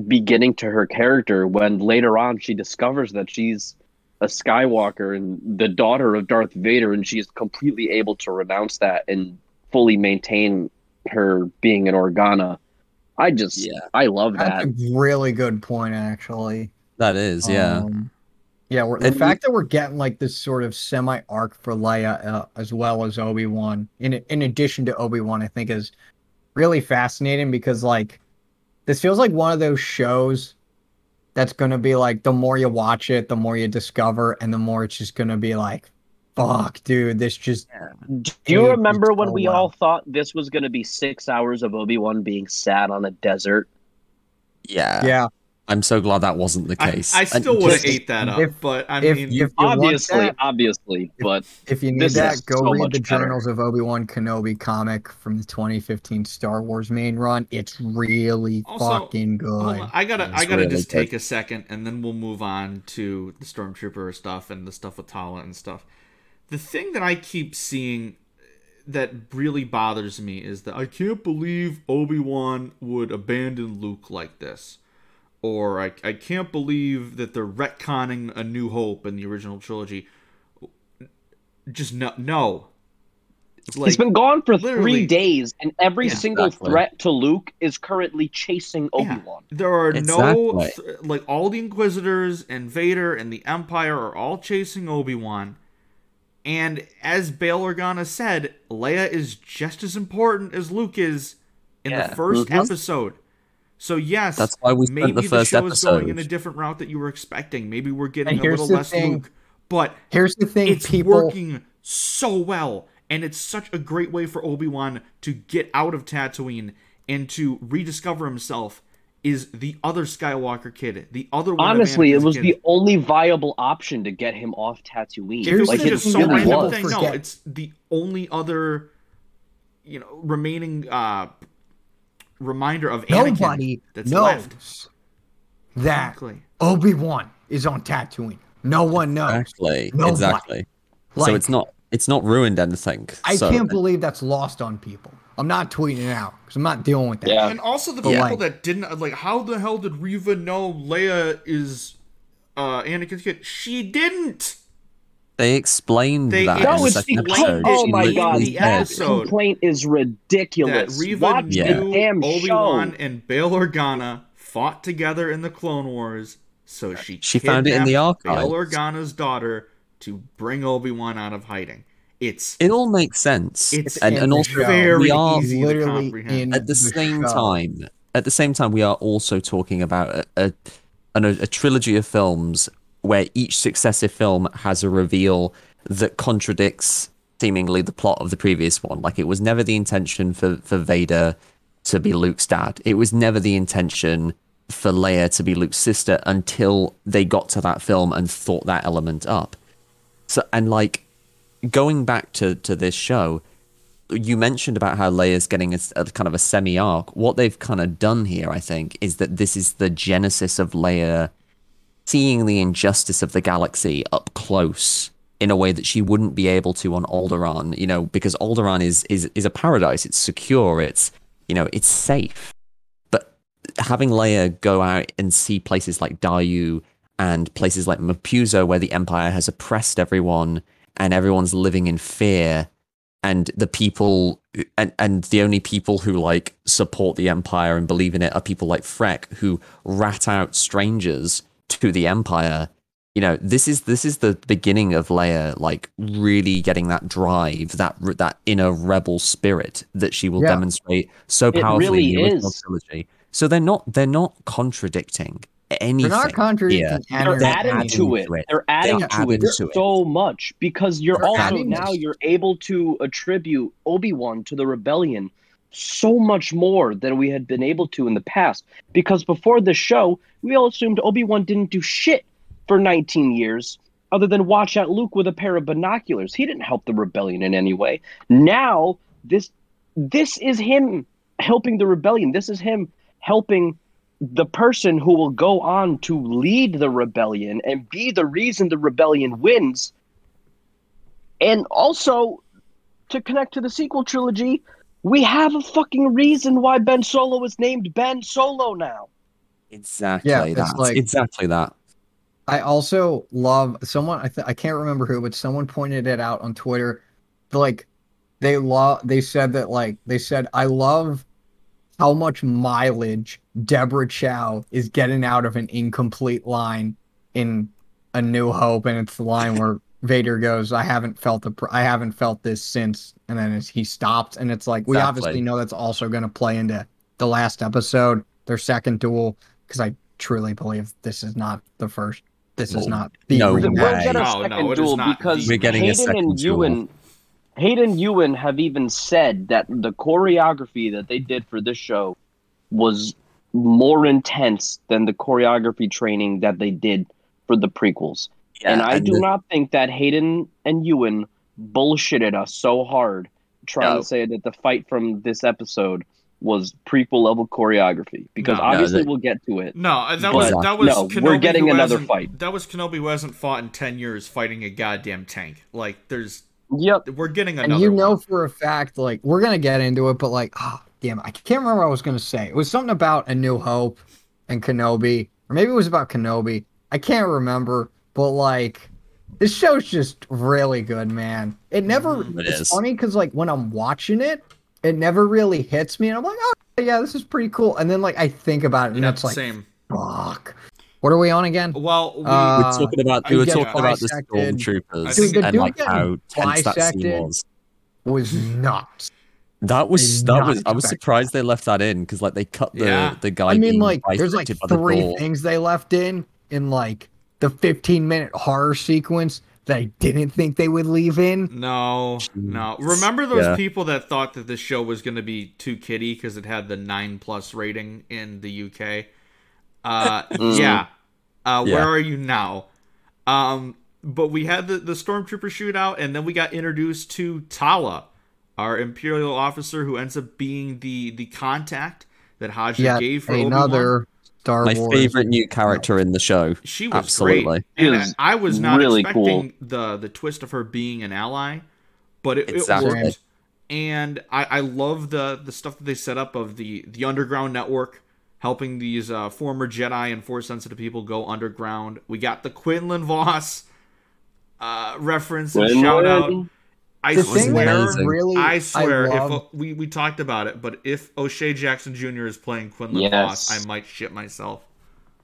beginning to her character when later on she discovers that she's a Skywalker and the daughter of Darth Vader, and she is completely able to renounce that and fully maintain her being an Organa. I just, Yeah. I love That's that. a really good point, actually. That is, yeah. Um, yeah, we're, the And we- fact that we're getting like this sort of semi arc for Leia uh, as well as Obi Wan, in in addition to Obi Wan, I think is really fascinating because like this feels like one of those shows that's gonna be like the more you watch it, the more you discover, and the more it's just gonna be like, fuck, dude, this just Do you remember when so we well. all thought this was going to be six hours of Obi Wan being sad on a desert? yeah. yeah. I'm so glad that wasn't the case. I And still would have ate that up, if- but I if mean, if you Obviously, that, obviously, but If you need that, go so read the better. Journals of Obi Wan Kenobi comic from the 2015 Star Wars main run. It's really Also, fucking good. I gotta, It's I gotta really just good. take a second, and then we'll move on to the stormtrooper stuff and the stuff with Tala and stuff. The thing that I keep seeing that really bothers me is that I can't believe Obi Wan would abandon Luke like this, or I, I can't believe that they're retconning A New Hope in the original trilogy. Just no, no. Like, he's been gone for three days, and every Yeah, single exactly. threat to Luke is currently chasing Obi Yeah. Wan. There are no Exactly. th- like all the Inquisitors and Vader and the Empire are all chasing Obi Wan, And as Bail Organa said, Leia is just as important as Luke is in Yeah. the 1st Mhm. episode. So yes, That's why we spent maybe the first show is going in a different route that you were expecting. Maybe we're getting a little less thing. Luke, but Here's the thing, it's people. working so well and it's such a great way for obi-wan to get out of tatooine and to rediscover himself is the other skywalker kid the other one Honestly, it was kids. the only viable option to get him off Tatooine. Here's was the just thing some that random people thing no it's the only other you know remaining uh reminder of Anakin Nobody that's knows left that exactly Obi Wan is on Tatooine. No one knows. Exactly. Nobody. Exactly. Like, so it's not it's not ruined anything. I so, can't believe that's lost on people. I'm not tweeting it out because I'm not dealing with that. Yeah. and also the But, people like- that didn't like how the hell did Reva know Leia is uh Anakin's kid she didn't They explained They- that oh, oh, That in the was the- episode. oh She my god, the that episode complaint is that ridiculous. Reva Watch Yeah. the knew damn Obi-Wan show. and Bail Organa fought together in the Clone Wars, so she She found it in the kidnapped Bail. Organa's daughter to bring Obi-Wan out of hiding. It's It all makes sense. It's and, in and also very we are easy literally comprehend. in at the, the same show. time at the same time we are also talking about a, a, an- a trilogy of films where each successive film has a reveal that contradicts seemingly the plot of the previous one. Like it was never the intention for for Vader to be Luke's dad. It was never the intention for Leia to be Luke's sister until they got to that film and thought that element up. So and like going back to to this show you mentioned about how Leia's getting a, a kind of a semi arc. What they've kind of done here, I think, is that this is the genesis of Leia seeing the injustice of the galaxy up close in a way that she wouldn't be able to on Alderaan. You know, because Alderaan is is is a paradise. It's secure. It's you know, it's safe. But having Leia go out and see places like Daiyu and places like Mapuzo, where the Empire has oppressed everyone and everyone's living in fear and the people and and the only people who like support the empire and believe in it are people like Freck who rat out strangers to the empire. You know, this is this is the beginning of Leia like really getting that drive, that that inner rebel spirit that she will Yeah. demonstrate so It powerfully really in the original is. trilogy. So they're not they're not contradicting anything. They're not contradicting here. They're anything. adding adding to it. to it. They're adding They're to adding it to it. so much because you're They're also now this. you're able to attribute Obi-Wan to the rebellion so much more than we had been able to in the past. Because before the show, we all assumed Obi-Wan didn't do shit for 19 years other than watch out Luke with a pair of binoculars. He didn't help the rebellion in any way. Now this this is him helping the rebellion. This is him helping the person who will go on to lead the rebellion and be the reason the rebellion wins. And also, to connect to the sequel trilogy, we have a fucking reason why Ben Solo is named Ben Solo now. Exactly Yeah, it's that. like- exactly that. I also love someone. I th- I can't remember who, but someone pointed it out on Twitter. Like they love. They said that like they said I love how much mileage Deborah Chow is getting out of an incomplete line in A New Hope, and it's the line where Vader goes, "I haven't felt the pr- I haven't felt this since," and then it's, he stopped, and it's like we Exactly. obviously know that's also going to play into the last episode, their second duel, because I truly believe this is not the first. This is not the no original. we're way. get a second no, it is duel because We're getting a Hayden second and duel. Ewan, Hayden and Ewan have even said that the choreography that they did for this show was more intense than the choreography training that they did for the prequels. And I do the- not think that Hayden and Ewan bullshitted us so hard trying No. to say that the fight from this episode was prequel level choreography because No. obviously No, that- we'll get to it. No, uh, that But, was that was no, Kenobi we're getting another fight. That was Kenobi who hasn't fought in ten years fighting a goddamn tank. Like there's Yep. we're getting another and you know one. for a fact, like we're gonna get into it, but like, oh damn, I can't remember what I was gonna say. It was something about A New Hope and Kenobi, or maybe it was about Kenobi. I can't remember, but like, this show's just really good, man. It never. Mhm. It it's is. funny because like when I'm watching it, it never really hits me, and I'm like, oh yeah, this is pretty cool. And then like I think about it, and Yeah, it's like, same. fuck. What are we on again? Well, we, Uh, We're talking about we I were talking about the bisected. stormtroopers Dude, the and like how tense that scene was. Was nuts. That was that was I was expect surprised they left that in because like they cut the Yeah. the guy. I mean, being like, there's like bisected by the three things they left in in like the 15 minute horror sequence that I didn't think they would leave in. no, no. Remember those Yeah. people that thought that this show was going to be too kiddie because it had the nine plus rating in the UK? Uh, Mm. yeah. Uh, Yeah. Where are you now? Um, but we had the the stormtrooper shootout, and then we got introduced to Tala, our imperial officer, who ends up being the the contact that Haja Yet gave for Obi-Wan. Another Star My Wars. favorite new character in the show. She was Absolutely. great. And was I was not really expecting cool. the the twist of her being an ally, but it, Exactly. it worked. And I, I love the the stuff that they set up of the the underground network helping these uh, former Jedi and Force sensitive people go underground. We got the Quinlan Voss uh, reference and shout out. Quinlan. I The swear, really I swear, love, if we we talked about it, but if O'Shea Jackson Jr. is playing Quinlan Yes. Voss, I might shit myself.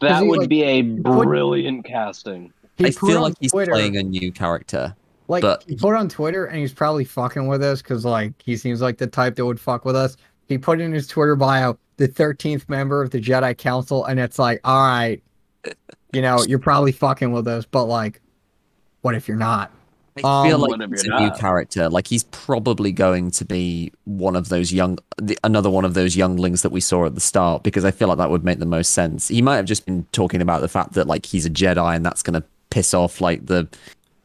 That would like, be a put- brilliant casting. he I feel on like he's Twitter, playing a new character. like but- he put on Twitter and he's probably fucking with us because like he seems like the type that would fuck with us. He put in his Twitter bio the 13th member of the Jedi Council, and it's like, all right, you know, you're probably fucking with us, but like, what if you're not? I feel Um, like What if he's a you're new character. Like he's probably going to be one of those young, the, another one of those younglings that we saw at the start. Because I feel like that would make the most sense. He might have just been talking about the fact that like he's a Jedi and that's going to piss off like the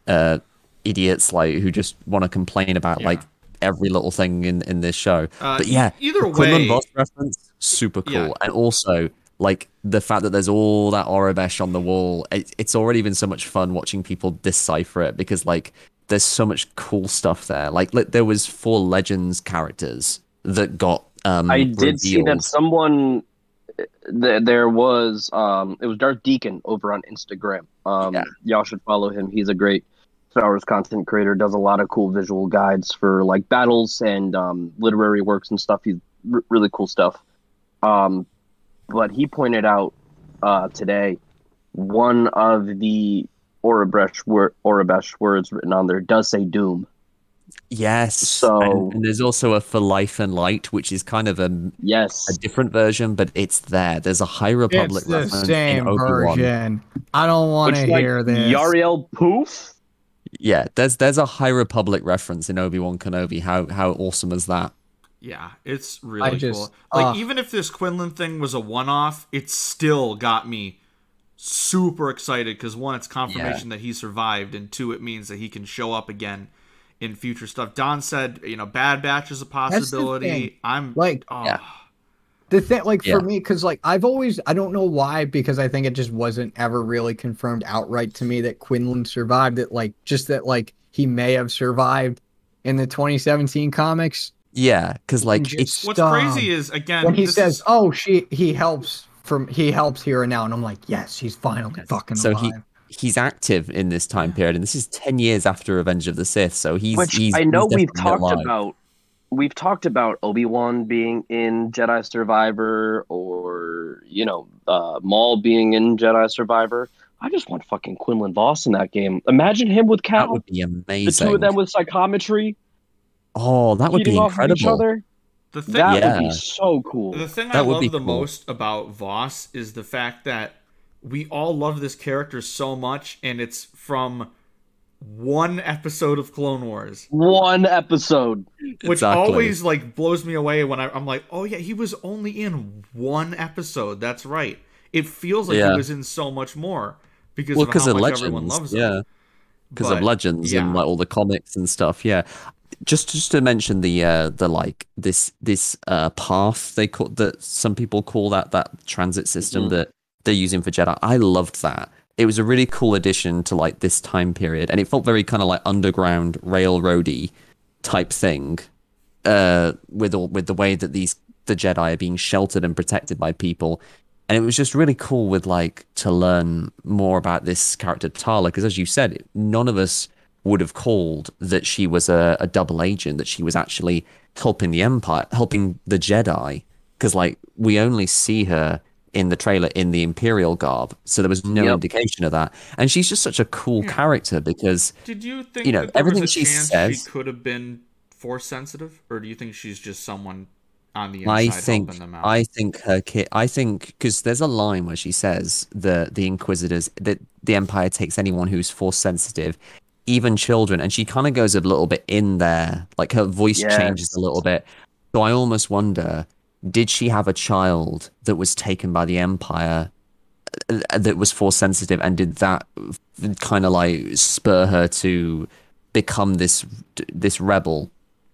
uh, idiots like who just want to complain about Yeah. like every little thing in in this show. Uh, but yeah, either the Quinlan way, Voss reference, super cool, Yeah. and also like the fact that there's all that Aurebesh on the wall. It, it's already been so much fun watching people decipher it because like there's so much cool stuff there. Like, there was four Legends characters that got um. I did see that someone th- there was um it was Darth Deacon over on Instagram. Um Yeah. y'all should follow him. He's a great Star Wars content creator, does a lot of cool visual guides for like battles and um literary works and stuff. He's r- really cool stuff. Um but he pointed out uh today one of the Aurebesh word Aurebesh words written on there does say doom. Yes. So- and, and there's also a for life and light, which is kind of a, Yes. a different version, but it's there. There's a High Republic it's the reference same in Obi-Wan. version. I don't want to Which, like, hear this. Yarael Poof? Yeah, there's there's a High Republic reference in Obi Wan Kenobi. How how awesome is that? Yeah, it's really just- cool. Like uh, even if this Quinlan thing was a one-off, it still got me super excited because one, it's confirmation that he survived, and two, it means that he can show up again in future stuff. Don said, you know, Bad Batch is a possibility. I'm Like, oh, Yeah. The thing, like Yeah. for me, because like I've always, I don't know why, because I think it just wasn't ever really confirmed outright to me that Quinlan survived. That like just that like he may have survived in the 2017 comics. Yeah, because like just it's What's Stop. crazy is again when he this says, is- "Oh, she he helps from he helps here and now," and I'm like, "Yes, he's finally fucking so alive." he he's active in this time period, and this is ten years after Revenge of the Sith. So he's Which he's I know he's we've talked alive. about. We've talked about Obi Wan being in Jedi Survivor, or you know, uh, Maul being in Jedi Survivor. I just want fucking Quinlan Voss in that game. Imagine him with That would be amazing. The amazing. two of them with psychometry, oh, that would be off each incredible. other. the thing That Yeah. would be so cool. The thing I That would love be the cool. most about Voss is the fact that we all love this character so much, and it's from one episode of Clone Wars, One episode. which Exactly. always like blows me away when I, I'm like, oh yeah, he was only in one episode. That's right. It feels like Yeah. he was in so much more because well of because how of much everyone legends, loves him. yeah, because of legends yeah. and like all the comics and stuff. Yeah, just just to mention the uh the like this this uh path they call that some people call that that transit system Mhm. that they're using for Jedi. I loved that. It was a really cool addition to like this time period, and it felt very kind of like underground railroady type thing. Uh, with all with the way that these the Jedi are being sheltered and protected by people, and it was just really cool with like to learn more about this character Tala because as you said none of us would have called that she was a, a double agent that she was actually helping the empire helping the jedi because like we only see her in the trailer in the Imperial garb, so there was no Yep. indication of that. And she's just such a cool Yeah. character because Did you think You know, that there everything was a she chance says- she could have been force sensitive, or do you think she's just someone on the inside I think helping them out? I think her kid. I think because there's a line where she says the the Inquisitors that the Empire takes anyone who's force sensitive, even children, and she kind of goes a little bit in there, like her voice changes a little bit. So I almost wonder, did she have a child that was taken by the Empire? uh, That was force sensitive, and did that kind of like spur her to become this this rebel?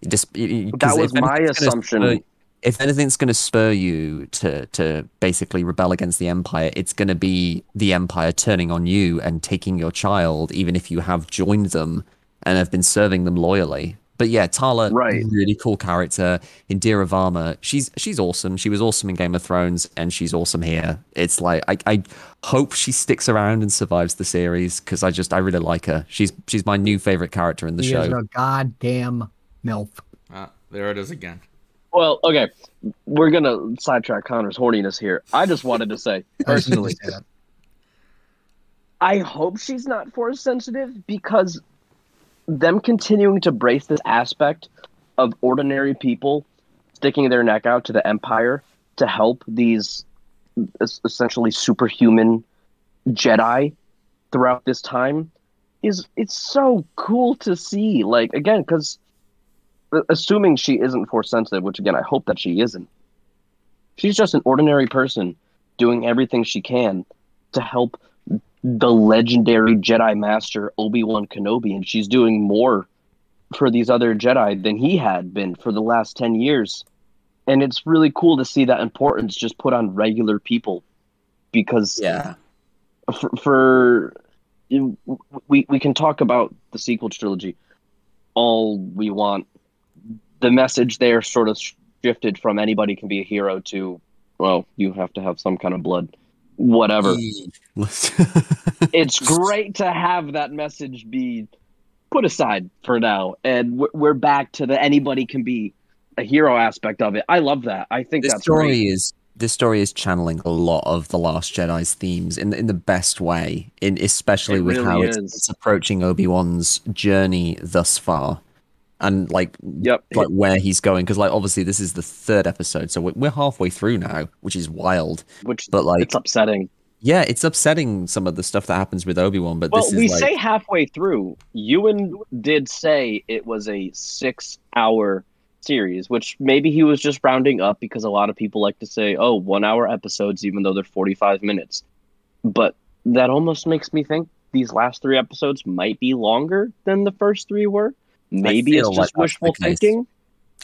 Just, That was my assumption. If anything's going to spur you to to basically rebel against the empire it's going to be the empire turning on you and taking your child even if you have joined them and have been serving them loyally but yeah Tala Right. really cool character Indira Varma she's she's awesome she was awesome in Game of Thrones and she's awesome here it's like I, I hope she sticks around and survives the series because I just I really like her she's she's my new favorite character in the He show is a goddamn milf. Ah, there it is again. Well, okay, we're gonna sidetrack Connor's horniness here. I just wanted to say I just need to personally. I hope she's not force sensitive because them continuing to brace this aspect of ordinary people sticking their neck out to the empire to help these es- essentially superhuman Jedi throughout this time is it's so cool to see. Like again, because assuming she isn't force sensitive, which again I hope that she isn't, she's just an ordinary person doing everything she can to help the legendary Jedi Master Obi Wan Kenobi, and she's doing more for these other Jedi than he had been for the last ten years. And it's really cool to see that importance just put on regular people, because yeah for, for we we can talk about the sequel trilogy all we want. The message there sort of shifted from anybody can be a hero to well, you have to have some kind of blood, whatever. it's great to have that message be put aside for now, and we're, back to the anybody can be a hero aspect of it. I love that. I think this that's story great. is this story is channeling a lot of the Last Jedi's themes in in the best way, in especially It with how it's, it's approaching Obi Wan's journey thus far, and like Yep. like where he's going. Because like obviously this is the third episode, so we're, we're halfway through now, which is wild. Which But like, it's upsetting. yeah, it's upsetting some of the stuff that happens with Obi Wan. But Well, this is we like, say halfway through. Ewan did say it was a six-hour series, which maybe he was just rounding up because a lot of people like to say, "Oh, one-hour episodes," even though they're forty-five minutes. But that almost makes me think these last three episodes might be longer than the first three were. Maybe it's feel like just that's wishful thinking.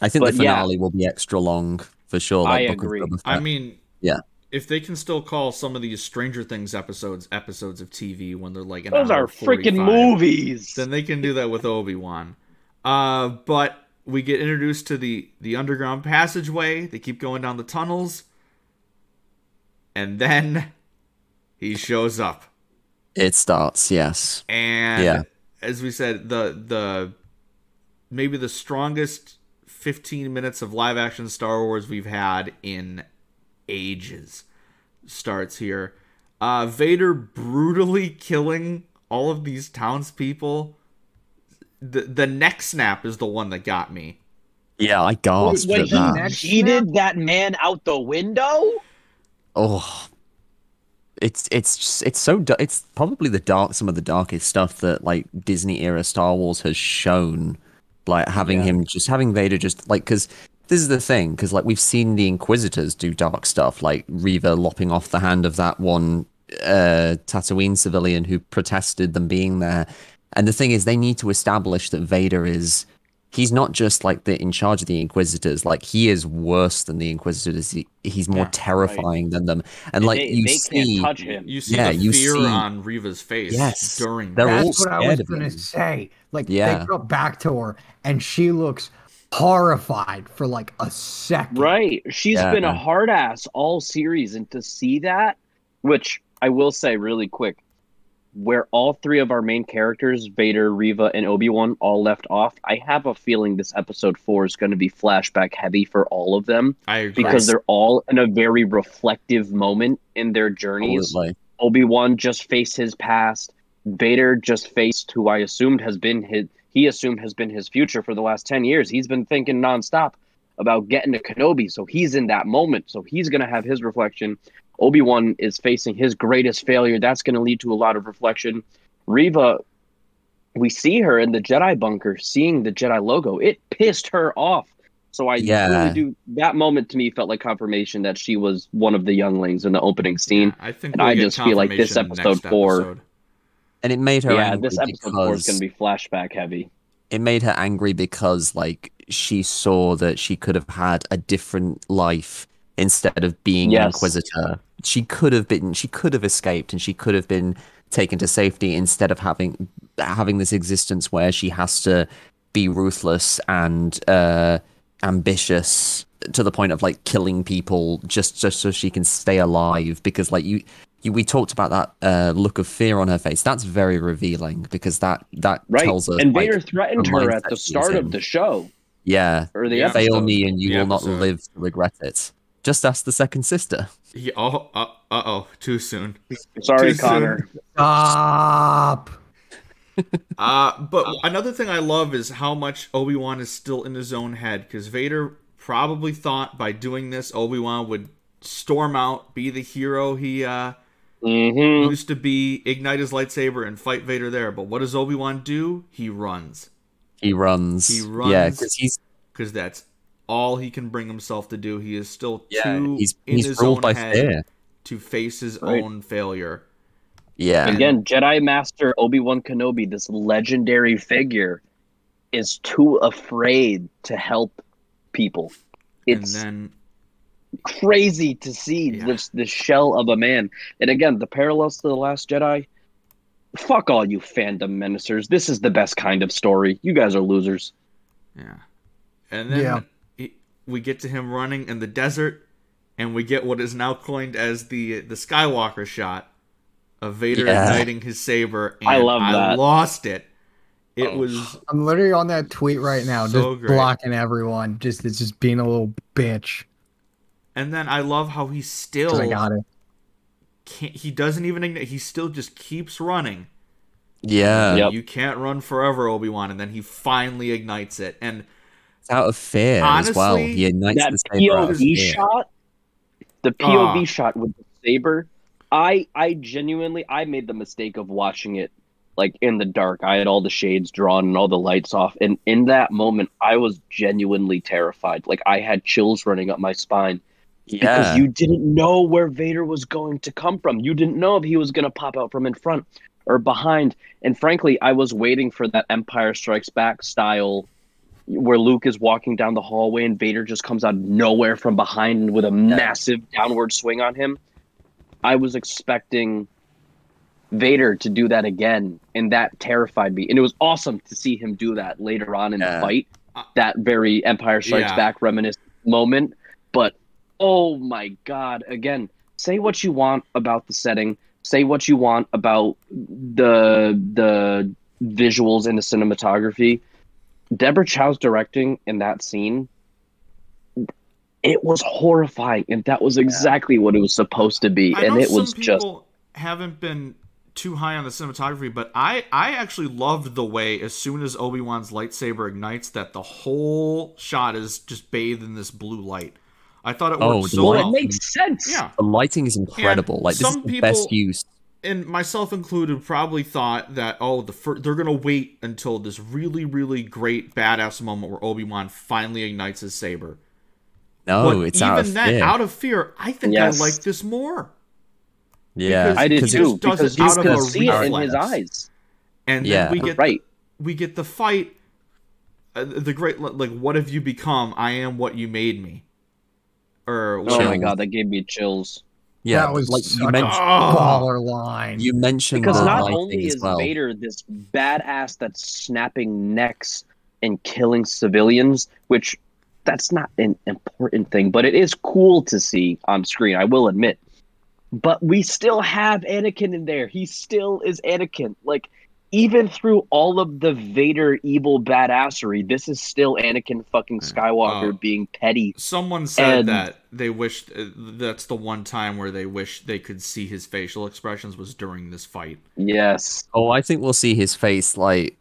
I think the but yeah. finale will be extra long for sure. Like I Book of agree. Boba I mean, Yeah. If they can still call some of these Stranger Things episodes episodes of TV when they're like an Those hour are freaking movies. then they can do that with Obi Wan. Uh, but we get introduced to the the underground passageway. They keep going down the tunnels, and then he shows up. it starts. Yes. And Yeah. as we said, the the maybe the strongest 15 minutes of live action Star Wars we've had in ages starts here. Uh, Vader brutally killing all of these townspeople. The the neck snap is the one that got me. Yeah, I gasped When at he that. Next cheated that man out the window. oh it's it's just, it's so da- it's probably the dark some of the darkest stuff that like disney era star wars has shown like having Yeah. him just having vader just like because this is the thing because like we've seen the inquisitors do dark stuff like Reva lopping off the hand of that one uh tatooine civilian who protested them being there and the thing is they need to establish that vader is he's not just like the in charge of the inquisitors like he is worse than the inquisitors he, he's more Yeah, terrifying than them and like they, you they see can't touch him. You see Yeah, the you fear see- on Reva's face Yes, during they're that. all That's what I scared was gonna say. Like Yeah. they go back to her and she looks horrified for like a second. Right. She's Yeah. been a hard ass all series, and to see that, which I will say really quick, where all three of our main characters, Vader, Reva, and Obi Wan, all left off, I have a feeling this episode four is going to be flashback heavy for all of them I agree. because they're all in a very reflective moment in their journeys. Absolutely. Obi Wan just faced his past. Vader just faced who I assumed has been his. He assumed has been his future for the last ten years. He's been thinking nonstop about getting to Kenobi, so he's in that moment. So he's gonna have his reflection. Obi Wan is facing his greatest failure. That's gonna lead to a lot of reflection. Reva, we see her in the Jedi bunker, seeing the Jedi logo. It pissed her off. So I Yeah. really do. That moment to me felt like confirmation that she was one of the younglings in the opening scene. I think and we'll I get just feel like this episode four- episode. And it made her yeah, angry this episode four is going to be flashback heavy. it made her angry because like she saw that she could have had a different life instead of being an Yes. inquisitor. She could have been she could have escaped and she could have been taken to safety instead of having having this existence where she has to be ruthless and uh ambitious to the point of like killing people just just so she can stay alive because like you you, we talked about that uh, look of fear on her face. That's very revealing because that that Right. tells us and like, Vader threatened her her at the start of the show Yeah, or the Yeah. fail me and you The will not episode. live to regret it. Just ask the second sister. Yeah, oh, uh oh, too soon. Sorry, Too soon. Connor. Stop. Uh, but another thing I love is how much Obi Wan is still in his own head because Vader probably thought by doing this Obi Wan would storm out, be the hero he uh, Mm-hmm. used to be, ignite his lightsaber and fight Vader there. But what does Obi Wan do? He runs He runs. He runs. Yeah, because he's because that's all he can bring himself to do. He is still yeah too he's in he's his ruled own by head fear. to face his Right. own failure. Yeah, Again, Jedi Master Obi Wan Kenobi, this legendary figure, is too afraid to help people. It's and then crazy to see Yeah. this this shell of a man. And again, the parallels to the Last Jedi. Fuck all you fandom menacers. This is the best kind of story. You guys are losers. Yeah. And then Yeah. He, we get to him running in the desert, and we get what is now coined as the the Skywalker shot of Vader Yeah. igniting his saber. And I love I that. lost it. It Oh. was I'm literally on that tweet right now, So just great. blocking everyone. Just it's just being a little bitch. and then I love how he 'cause still I got it. can't he doesn't even ignite he still just keeps running. yeah. Yep. You can't run forever, Obi Wan, and then he finally ignites it. And It's out of fear as well. Honestly, He ignites that the saber POV shot, the POV shot with the saber, I I genuinely I made the mistake of watching it like in the dark. I had all the shades drawn and all the lights off, and in that moment, I was genuinely terrified. Like I had chills running up my spine Yeah, because you didn't know where Vader was going to come from. You didn't know if he was going to pop out from in front or behind. And frankly, I was waiting for that Empire Strikes Back style where Luke is walking down the hallway and Vader just comes out of nowhere from behind with a massive downward swing on him. I was expecting Vader to do that again, and that terrified me. And it was awesome to see him do that later on in Yeah. the fight. Uh, That very Empire Strikes Yeah. Back reminiscent moment. But oh my god, again, say what you want about the setting, say what you want about the the visuals and the cinematography. Deborah Chow's directing in that scene, it was horrifying, and that was exactly what it was supposed to be, I and know it was some just people haven't been too high on the cinematography, but I I actually loved the way as soon as Obi Wan's lightsaber ignites, that the whole shot is just bathed in this blue light. I thought it worked Oh, so well, well. it makes sense. yeah, the lighting is incredible. like this is some the best people- use. And myself included, probably thought that oh, the fir- they're gonna wait until this really really great badass moment where Obi Wan finally ignites his saber. No, but it's even out of then, fear. out of fear, I think Yes. I like this more. yeah, because I did he because too does because it you out of could a see it in his eyes. And then Yeah. we get Right. we get the fight uh, the great like what have you become i am what you made me or Oh my god, that gave me chills. Yeah, that was like such you a mentioned. baller line. You mentioned Because not only is well. Vader this badass that's snapping necks and killing civilians, which that's not an important thing, but it is cool to see on screen. I will admit. but we still have Anakin in there. He still is Anakin. Like even through all of the Vader evil badassery, this is still Anakin fucking Skywalker Oh. being petty. Someone said And- that they wished uh, that's the one time where they wish they could see his facial expressions was during this fight. Yes. Oh, I think we'll see his face like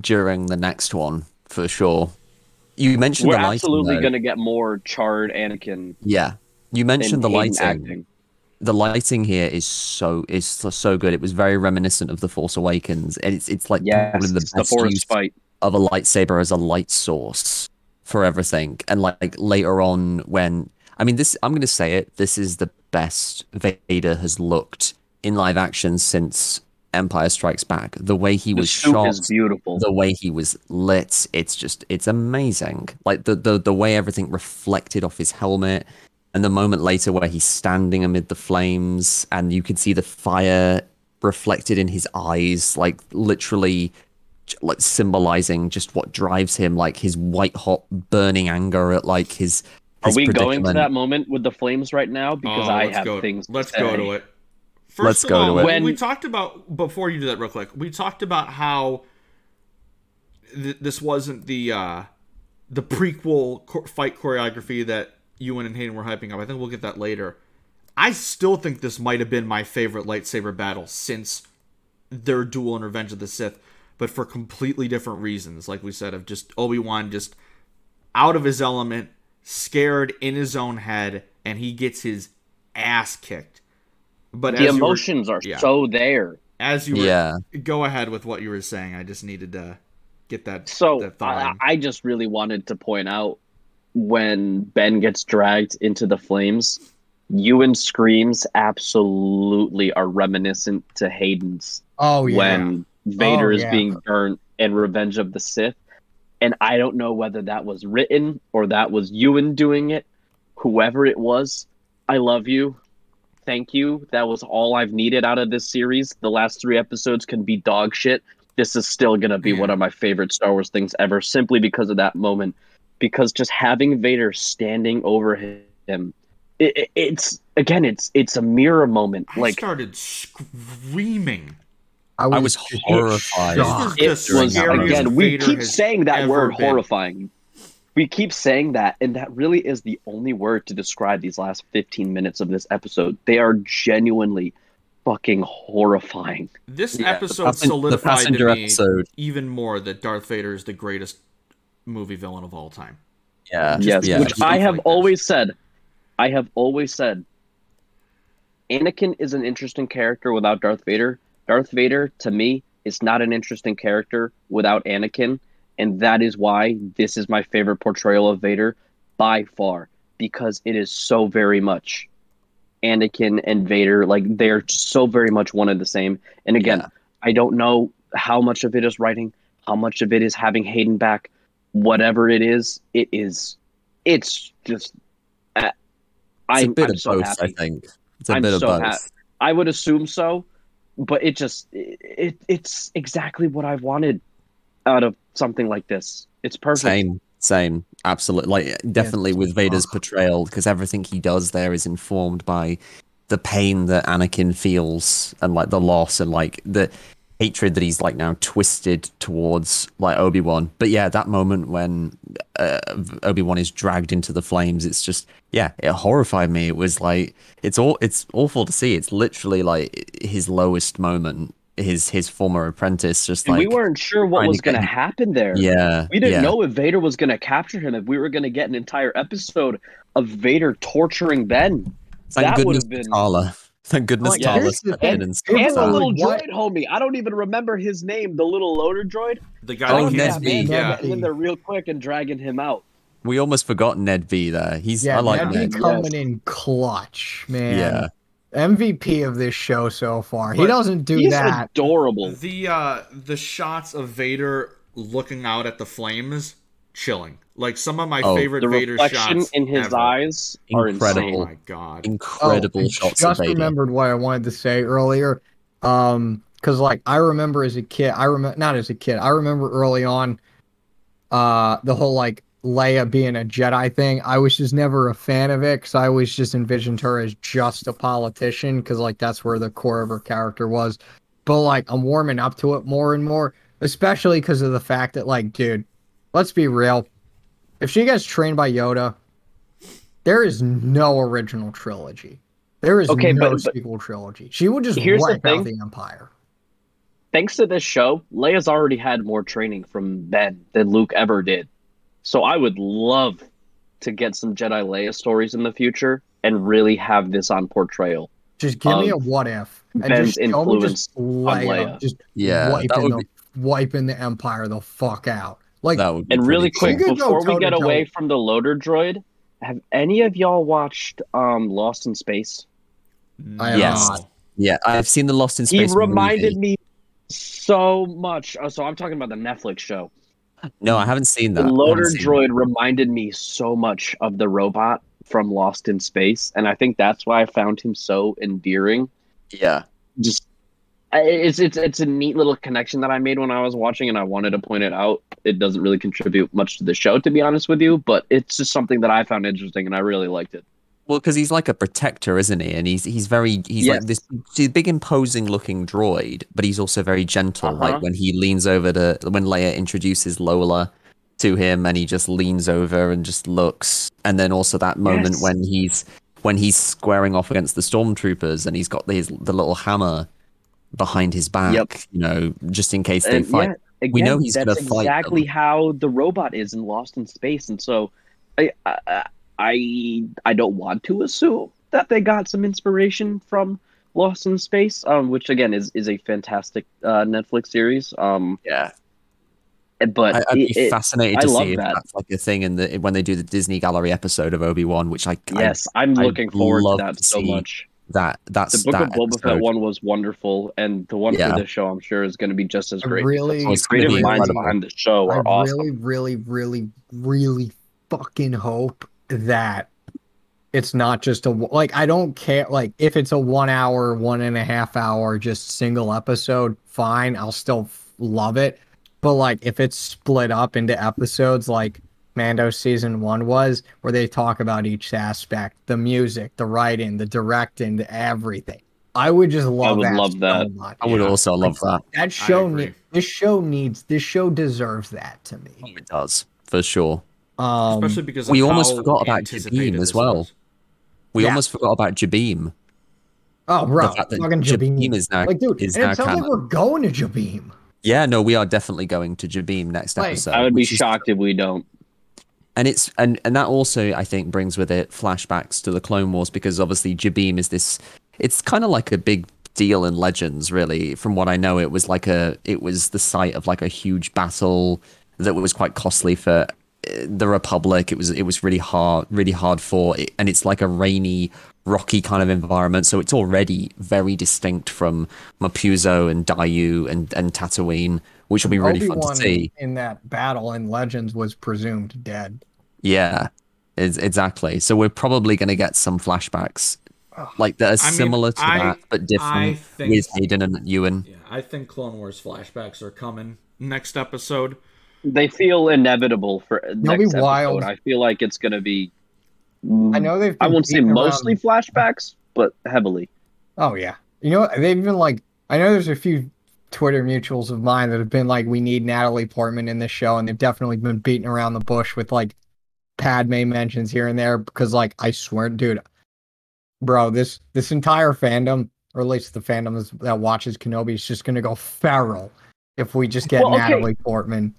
during the next one for sure. You mentioned We're the lighting. absolutely going to get more charred Anakin. Yeah, you mentioned the Hayden lighting. acting. The lighting here is so is so- so good. It was very reminiscent of the Force Awakens, and it's it's like Yes, probably the the best force use fight. of a lightsaber as a light source for everything. And like, like later on, when I mean this, I'm going to say it. This is the best Vader has looked in live action since Empire Strikes Back. The way he The was shot, is beautiful. the way he was lit it's just it's amazing like the, the the way everything reflected off his helmet and the moment later where he's standing amid the flames and you can see the fire reflected in his eyes like literally like symbolizing just what drives him like his white hot burning anger at like his, Are we going to that moment with the flames right now? Because Oh, I let's have go. things. to Let's go to it. 1st Let's of go all, to it. When- we talked about before you do that real quick. We talked about how th- this wasn't the uh, the prequel cho- fight choreography that Ewan and Hayden were hyping up. I think we'll get that later. I still think this might have been my favorite lightsaber battle since their duel in Revenge of the Sith, but for completely different reasons. Like we said, of just Obi Wan just out of his element, scared in his own head, and he gets his ass kicked. But The as you were- emotions are yeah. so there. as you were, yeah go ahead with what you were saying. I just needed to get that. So that thought I. I just really wanted to point out when Ben gets dragged into the flames, Ewan screams absolutely are reminiscent to Hayden's Oh yeah. when Vader Oh, is yeah. being burnt in Revenge of the Sith. And I don't know whether that was written or that was Ewan doing it. Whoever it was, I love you. Thank you. That was all I've needed out of this series. The last three episodes can be dog shit. This is still going to be Yeah. one of my favorite Star Wars things ever, simply because of that moment. Because just having Vader standing over him, it, it- it's again, it's it's a mirror moment. I Like started screaming. I was This horrified. Was was the it was scariest again. We Vader keep saying that word been. horrifying. We keep saying that, and that really is the only word to describe these last 15 minutes of this episode. They are genuinely fucking horrifying. This Yeah, the episode passen- the solidified to passenger me episode. even more that Darth Vader is the greatest movie villain of all time. yeah yes, yeah. which I have like this. always said. I have always said. Anakin is an interesting character without Darth Vader. Darth Vader, to me, is not an interesting character without Anakin, and that is why this is my favorite portrayal of Vader by far because it is so very much Anakin and Vader like they're so very much one and the same. And again, Yeah. I don't know how much of it is writing, how much of it is having Hayden back. Whatever it is, it is. It's just. Uh, It's I'm, a bit I'm of so both, happy. I think. It's a I'm bit of so both. ha- I would assume so, but it just it, it it's exactly what I've wanted out of something like this. It's perfect. Same, same, absolutely. Like definitely with Vader's portrayal, because everything he does there is informed by the pain that Anakin feels and like the loss and like the hatred that he's like now twisted towards like Obi Wan. But yeah, that moment when uh, Obi Wan is dragged into the flames, it's just yeah, it horrified me. It was like it's all it's awful to see. It's literally like his lowest moment. His his former apprentice just And like we weren't sure what was going to happen there. yeah We didn't yeah. know if Vader was going to capture him, if we were going to get an entire episode of Vader torturing Ben. Thank That would have been-. Thank goodness Like, Tala here's the in and And the the little What? droid homie. I don't even remember his name, the little loader droid. The guy Oh, that Ned can't B. speak, yeah. Ned B. And real quick and dragging him out. We almost forgot Ned B there. He's Yeah, I like Ned Ned. B coming in clutch, man. Yeah. MVP of this show so far. he doesn't do He's that. adorable. The uh the shots of Vader looking out at the flames, chilling. Like some of my Oh, favorite The Vader reflection shots in his ever. eyes are Incredible. Oh my god. Incredible Oh, I shots just of Vader. remembered what I wanted to say earlier. Um, because like I remember as a kid, I remember not as a kid, I remember early on, uh, the whole like Leia being a Jedi thing. I was just never a fan of it because I always just envisioned her as just a politician because like that's where the core of her character was. But like I'm warming up to it more and more, especially because of the fact that like, dude, let's be real. If she gets trained by Yoda, there is no original trilogy. There is Okay, no but- but- sequel trilogy. She would just Here's the wipe out the Empire. Thanks to this show, Leia's already had more training from Ben than Luke ever did. So I would love to get some Jedi Leia stories in the future and really have this on portrayal. Just give me a what if and Ben's just show me just influence on Leia, Leia. just Yeah, that wiping would the wiping the Empire the fuck out. Like That would be And really cool. quick, You could go before we get away from the loader droid, have any of y'all watched um, Lost in Space? I Yes. not. Yeah, I've seen the Lost in Space. He reminded movie. me so much. Oh, so I'm talking about the Netflix show. No, I haven't seen that. The loader seen droid reminded me so much of the robot from Lost in Space, and I think that's why I found him so endearing. Yeah, Just I- it's it's it's a neat little connection that I made when I was watching, and I wanted to point it out. It doesn't really contribute much to the show, to be honest with you, but it's just something that I found interesting, and I really liked it. well, because he's like a protector, isn't he? And he's he's very he's Yes. like this he's a big imposing looking droid, but he's also very gentle. Uh-huh. Like when he leans over to when Leia introduces Lola to him, and he just leans over and just looks. And then also that moment Yes. when he's when he's squaring off against the stormtroopers, and he's got his the little hammer behind his back. Yep. You know, just in case they And fight. yeah, We know he's that's gonna fight exactly them. how the robot is in Lost in Space, and so I I I, I don't want to assume that they got some inspiration from Lost in Space, um, which again is is a fantastic uh, Netflix series. Um, Yeah, but I, I'd be it- it- fascinated I to see if that. that's like a thing in the when they do the Disney Gallery episode of Obi Wan, which I I- yes, I'm I'd looking forward to that to so much. That that's The Book of that Boba Fett one was wonderful, and the one Yeah. for this show, I'm sure, is going to be just as I great. really- the creative be minds incredible. behind the show are I awesome. really, really, really, really fucking hope that it's not just a like. I don't care. Like if it's a one hour, one and a half hour, just single episode, fine. I'll still f- love it. But like if it's split up into episodes, like Mando season one was, where they talk about each aspect, the music, the writing, the directing, the everything. I would just love would that. love so that. much. I would Yeah. also love that. That show, agree. ne- this show needs, this show deserves that to me. It does for sure. Um, Especially because we almost forgot about Jabiim as well. was. We Yeah. almost forgot about Jabiim. oh, bro, the fact that fucking Jabiim. Jabiim is now like, dude, is now it sounds like we're going to Jabiim. Yeah, no, we are definitely going to Jabiim next Like, episode. I would be which is- shocked if we don't. And it's and and that also I think brings with it flashbacks to the Clone Wars because obviously Jabiim is this. It's kind of like a big deal in Legends, really. From what I know, it was like a it was the site of like a huge battle that was quite costly for uh, the Republic. It was it was really hard, really hard for, It- and it's like a rainy, rocky kind of environment. So it's already very distinct from Mapuzo and Daiyu and and Tatooine, which will be really fun to see. in that battle in Legends was presumed dead. Yeah, it's, exactly. So we're probably going to get some flashbacks like that are I mean, similar to I- that, but different think- with Hayden and Ewan. Yeah, I think Clone Wars flashbacks are coming next episode. They feel inevitable for next be episode. wild. I feel like it's going to be. I know they've. I won't say beating mostly flashbacks, but heavily. Oh yeah, you know what? they've been like. I know there's a few Twitter mutuals of mine that have been like, "We need Natalie Portman in this show," and they've definitely been beating around the bush with like Padme mentions here and there because, like, I swear, dude, bro, this this entire fandom, or at least the fandom that watches Kenobi, is just gonna go feral if we just get Well, okay. Natalie Portman.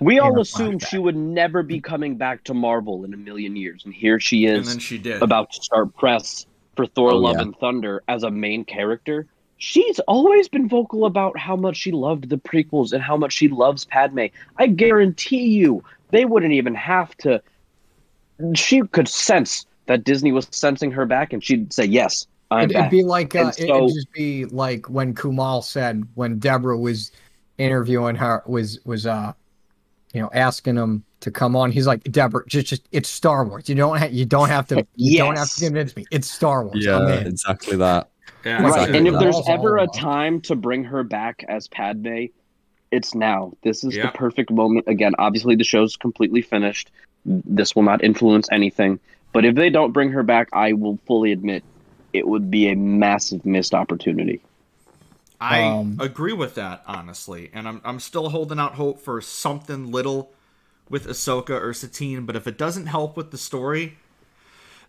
We all assumed she would never be coming back to Marvel in a million years, and here she And is then she did. about to start press for Thor: Oh, Love yeah. and Thunder as a main character. She's always been vocal about how much she loved the prequels and how much she loves Padme. I guarantee you, they wouldn't even have to. She could sense that Disney was sensing her back, and she'd say, "Yes, I'm It'd, back." it'd be like uh, it- so- it'd just be like when Kumail said when Deborah was interviewing her was was uh you know asking him to come on. He's like Deborah, just just it's Star Wars. You don't ha- you don't have to you don't have to convince me. It's Star Wars. I'm in. exactly that. yeah, Right, Exactly. and if That's there's ever a time to bring her back as Padme, It's now. This is Yeah. the perfect moment. Again, obviously the show's completely finished. This will not influence anything. But if they don't bring her back, I will fully admit it would be a massive missed opportunity. I Um, agree with that honestly, and I'm I'm still holding out hope for something little with Ahsoka or Satine. But if it doesn't help with the story,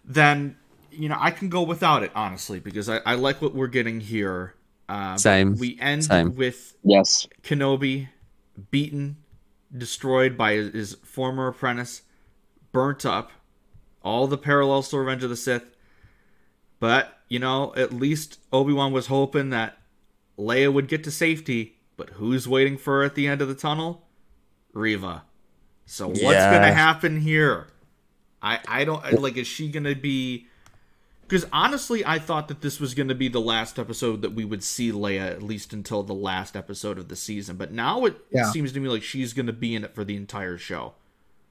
then you know I can go without it honestly because I, I like what we're getting here. Uh, Same. We end Same. with Yes. Kenobi beaten, destroyed by his, his former apprentice, burnt up. All the parallels to Revenge of the Sith. But, you know, at least Obi Wan was hoping that Leia would get to safety. But who's waiting for her at the end of the tunnel? Reva. So what's Yeah. gonna happen here? I I don't like. Is she gonna be? Because honestly, I thought that this was gonna be the last episode that we would see Leia at least until the last episode of the season. But now it Yeah. seems to me like she's gonna be in it for the entire show.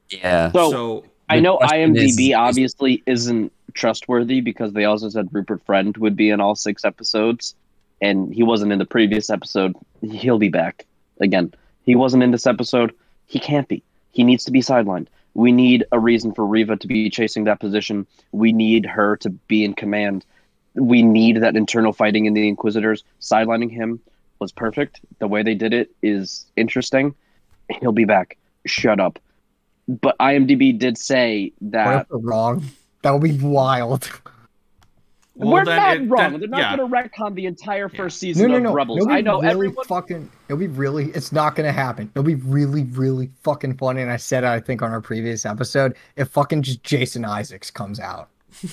Yeah. So, so I know IMDb is- is- obviously isn't trustworthy because they also said Rupert Friend would be in all six episodes, and he wasn't in the previous episode. He'll be back again. He wasn't in this episode. He can't be. He needs to be sidelined. We need a reason for Reva to be chasing that position. We need her to be in command. We need that internal fighting in the Inquisitors. Sidelining him was perfect. The way they did it is interesting. He'll be back. Shut up. But IMDb did say that wrong? That would be wild. Well, we're then not it- wrong. then- They're not yeah. going to retcon the entire first No, season no, of no. Rebels. It'll be I know really everyone. fucking. It'll be really. It's not gonna happen. It'll be really, really fucking funny. And I said it, I think on our previous episode, if fucking just Jason Isaacs comes out.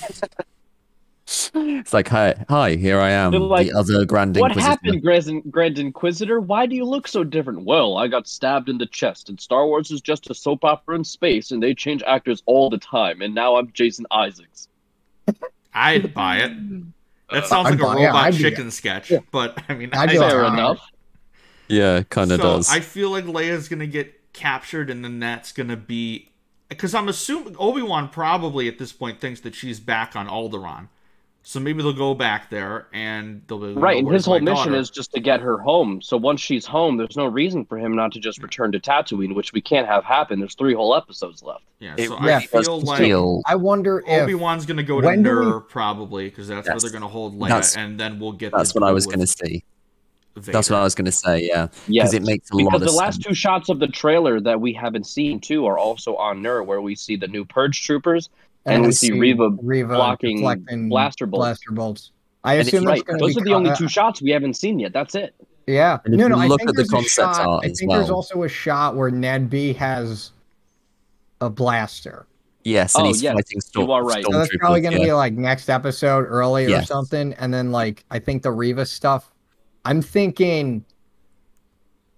It's like, hi, hi, here I am, like, the other Grand Inquisitor. What happened, Grand, Grand Inquisitor? Why do you look so different? Well, I got stabbed in the chest, and Star Wars is just a soap opera in space, and they change actors all the time, and now I'm Jason Isaacs. I'd buy it. That sounds I'd like a buy- yeah, robot I'd be- chicken sketch, yeah. but I mean, I'd I, be like, Fair enough. Yeah, kind of so does. I feel like Leia's gonna get captured, and then that's gonna be because I'm assuming Obi Wan probably at this point thinks that she's back on Alderaan, so maybe they'll go back there and they'll be Right, and his whole mission daughter?" is just to get her home. So once she's home, there's no reason for him not to just return to Tatooine, which we can't have happen. There's three whole episodes left. yeah. It So yeah, I feel like feel I wonder if Obi Wan's gonna go to when do we- Nur probably because that's where they're gonna hold Leia, That's- and then we'll get. that's what I was going to say. Vader. That's what I was going to say. Yeah, Yes, because it makes a because lot the of last sense. two shots of the trailer that we haven't seen too are also on Nur, where we see the new Purge troopers and we see Reva blocking deflecting blaster bolts. Blaster bolts. I And assume Right, those be are the only two shots we haven't seen yet. That's it. Yeah. And no, you no. I think at the there's concept shot. art I as think there's also a shot where Ned B has a blaster. Yes, and Oh, he's yes, fighting storm, you are right. So that's probably going to yeah. be like next episode early or something. And then like I think the Reva stuff. I'm thinking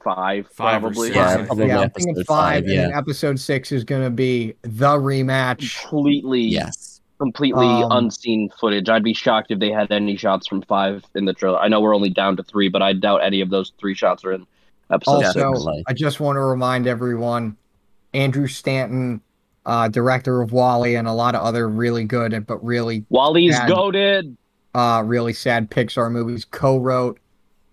Five, Five or probably. six, Yeah, I think. probably yeah, I'm thinking episode five, five, and episode six is going to be the rematch. Completely, Yes, completely Um, unseen footage. I'd be shocked if they had any shots from five in the trailer. I know we're only down to three, but I doubt any of those three shots are in episode Also, six. definitely. I just want to remind everyone, Andrew Stanton, uh, director of WALL-E, and a lot of other really good but really WALL-E's Yeah. goaded. uh, really sad Pixar movies, co-wrote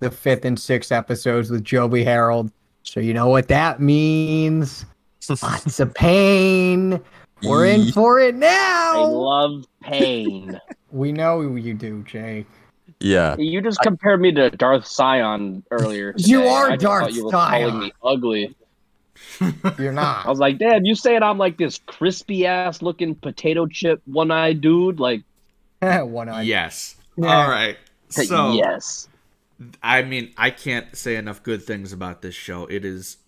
the fifth and sixth episodes with Joby Harold. So you know what that means. Lots of pain. We're in for it now. I love pain. We know you do, Jake. yeah. you just compared me to Darth Sion earlier. You are I Darth you were Sion. calling me ugly. You're not. I was like, Dad, you saying I'm like this crispy ass looking potato chip one eyed dude? Like, one eyed. Yes. Yeah. All right. So yes. I mean, I can't say enough good things about this show. It is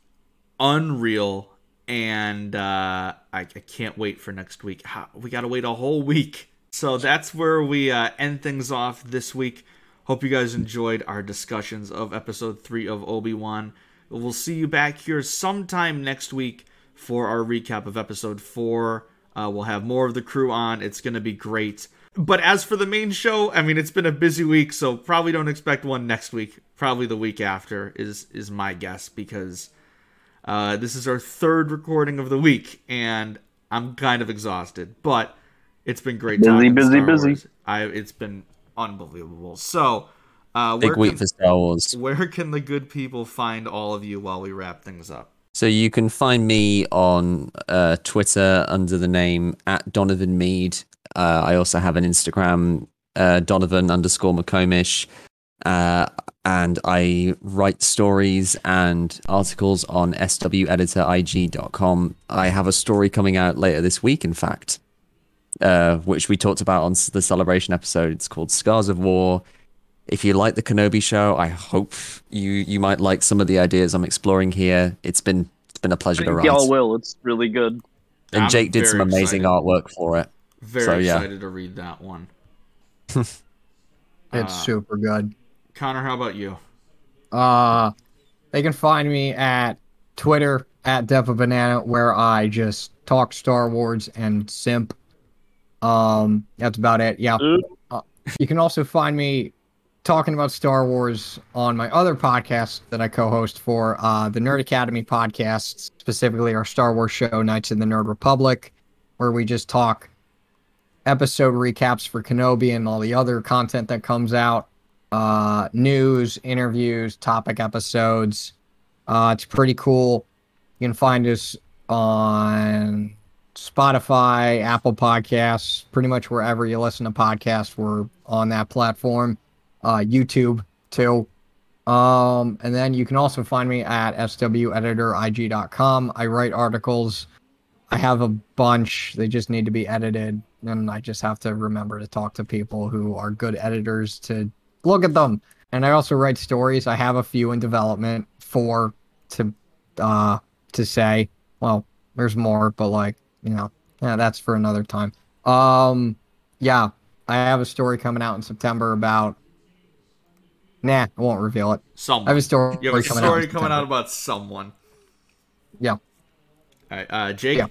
unreal, and uh, I, I can't wait for next week. We got to wait a whole week. So that's where we uh, end things off this week. Hope you guys enjoyed our discussions of episode three of Obi Wan. We'll see you back here sometime next week for our recap of episode four. Uh, we'll have more of the crew on. It's going to be great. But as for the main show, I mean, it's been a busy week, so probably don't expect one next week. Probably the week after is is my guess because uh, this is our third recording of the week, and I'm kind of exhausted. But it's been great. Busy, talking busy, Star busy. Wars. I it's been unbelievable. So Uh, where Big week can- for Star Wars. Where can the good people find all of you while we wrap things up? So you can find me on uh, Twitter under the name at Donovan Mead. Uh, I also have an Instagram, uh, Donovan underscore McComish. Uh, and I write stories and articles on sweditorig.com. I have a story coming out later this week, in fact, uh, which we talked about on the celebration episode. It's called Scars of War. If you like the Kenobi show, I hope you you might like some of the ideas I'm exploring here. It's been it's been a pleasure to think write. y'all will. It's really good. And I'm Jake did some amazing excited. artwork for it. Very So, yeah. excited to read that one. It's Uh, super good. Connor, how about you? Uh, they can find me at Twitter at Dev Banana, where I just talk Star Wars and simp. Um, that's about it. Yeah. Uh, you can also find me talking about Star Wars on my other podcast that I co-host for, uh, the Nerd Academy podcast, specifically our Star Wars show, Knights of the Nerd Republic, where we just talk episode recaps for Kenobi and all the other content that comes out uh, news, interviews, topic episodes. Uh, it's pretty cool. You can find us on Spotify, Apple Podcasts, pretty much wherever you listen to podcasts. We're on that platform. Uh, YouTube too. Um, and then you can also find me at sweditorig.com. I write articles. I have a bunch. They just need to be edited, and I just have to remember to talk to people who are good editors to look at them. And I also write stories. I have a few in development, four to uh to say. Well, there's more, but like, you know, yeah, that's for another time. Um yeah, I have a story coming out in September about Nah, I won't reveal it. Someone. I have a story you have a coming out story in coming out about someone. Yeah. All right, uh, Jake. Yeah.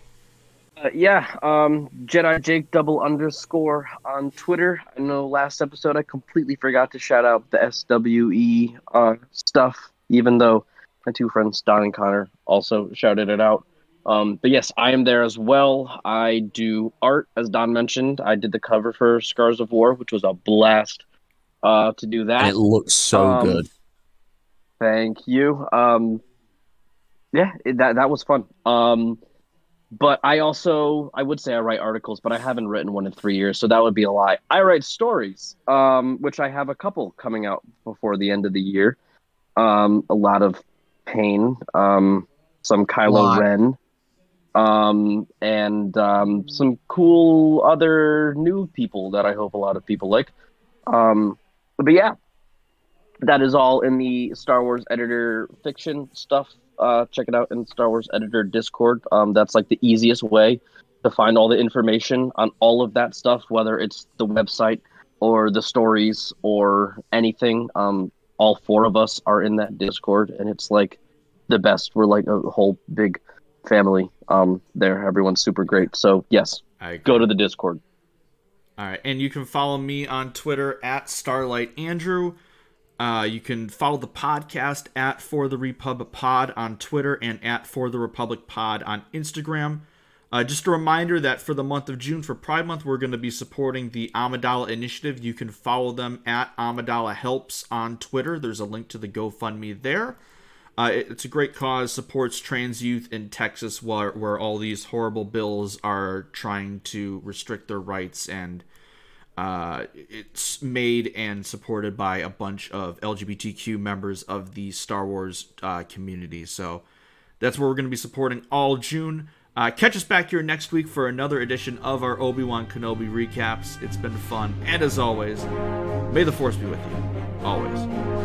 Uh, yeah, um, Jedi Jake double underscore on Twitter. I know last episode I completely forgot to shout out the SWE uh, stuff, even though my two friends Don and Connor also shouted it out. Um, but yes, I am there as well. I do art, as Don mentioned. I did the cover for Scars of War, which was a blast uh, to do that. And it looks so Um, good. Thank you. Um, yeah, it, that that was fun. Um, but I also I would say I write articles, but I haven't written one in three years, so that would be a lie. I write stories, um, which I have a couple coming out before the end of the year. Um, a lot of pain, um, some Kylo Ren, um, and um, some cool other new people that I hope a lot of people like. Um, but yeah, that is all in the Star Wars editor fiction stuff. Uh, check it out in Star Wars editor Discord. Um, that's like the easiest way to find all the information on all of that stuff, whether it's the website or the stories or anything. Um, all four of us are in that Discord, and it's like the best. We're like a whole big family um, there. Everyone's super great. So yes, I go to the Discord. All right, and you can follow me on Twitter at Starlight Andrew. Uh, you can follow the podcast at For the Republic Pod on Twitter and at For the Republic Pod on Instagram. Uh, just a reminder that for the month of June, for Pride Month, we're going to be supporting the Amidala Initiative. You can follow them at Amidala Helps on Twitter. There's a link to the GoFundMe there. Uh, it- it's a great cause, supports trans youth in Texas where, where all these horrible bills are trying to restrict their rights and uh, it's made and supported by a bunch of LGBTQ members of the Star Wars uh, community. So that's where we're going to be supporting all June. Uh, catch us back here next week for another edition of our Obi Wan Kenobi recaps. It's been fun. And as always, may the Force be with you. Always.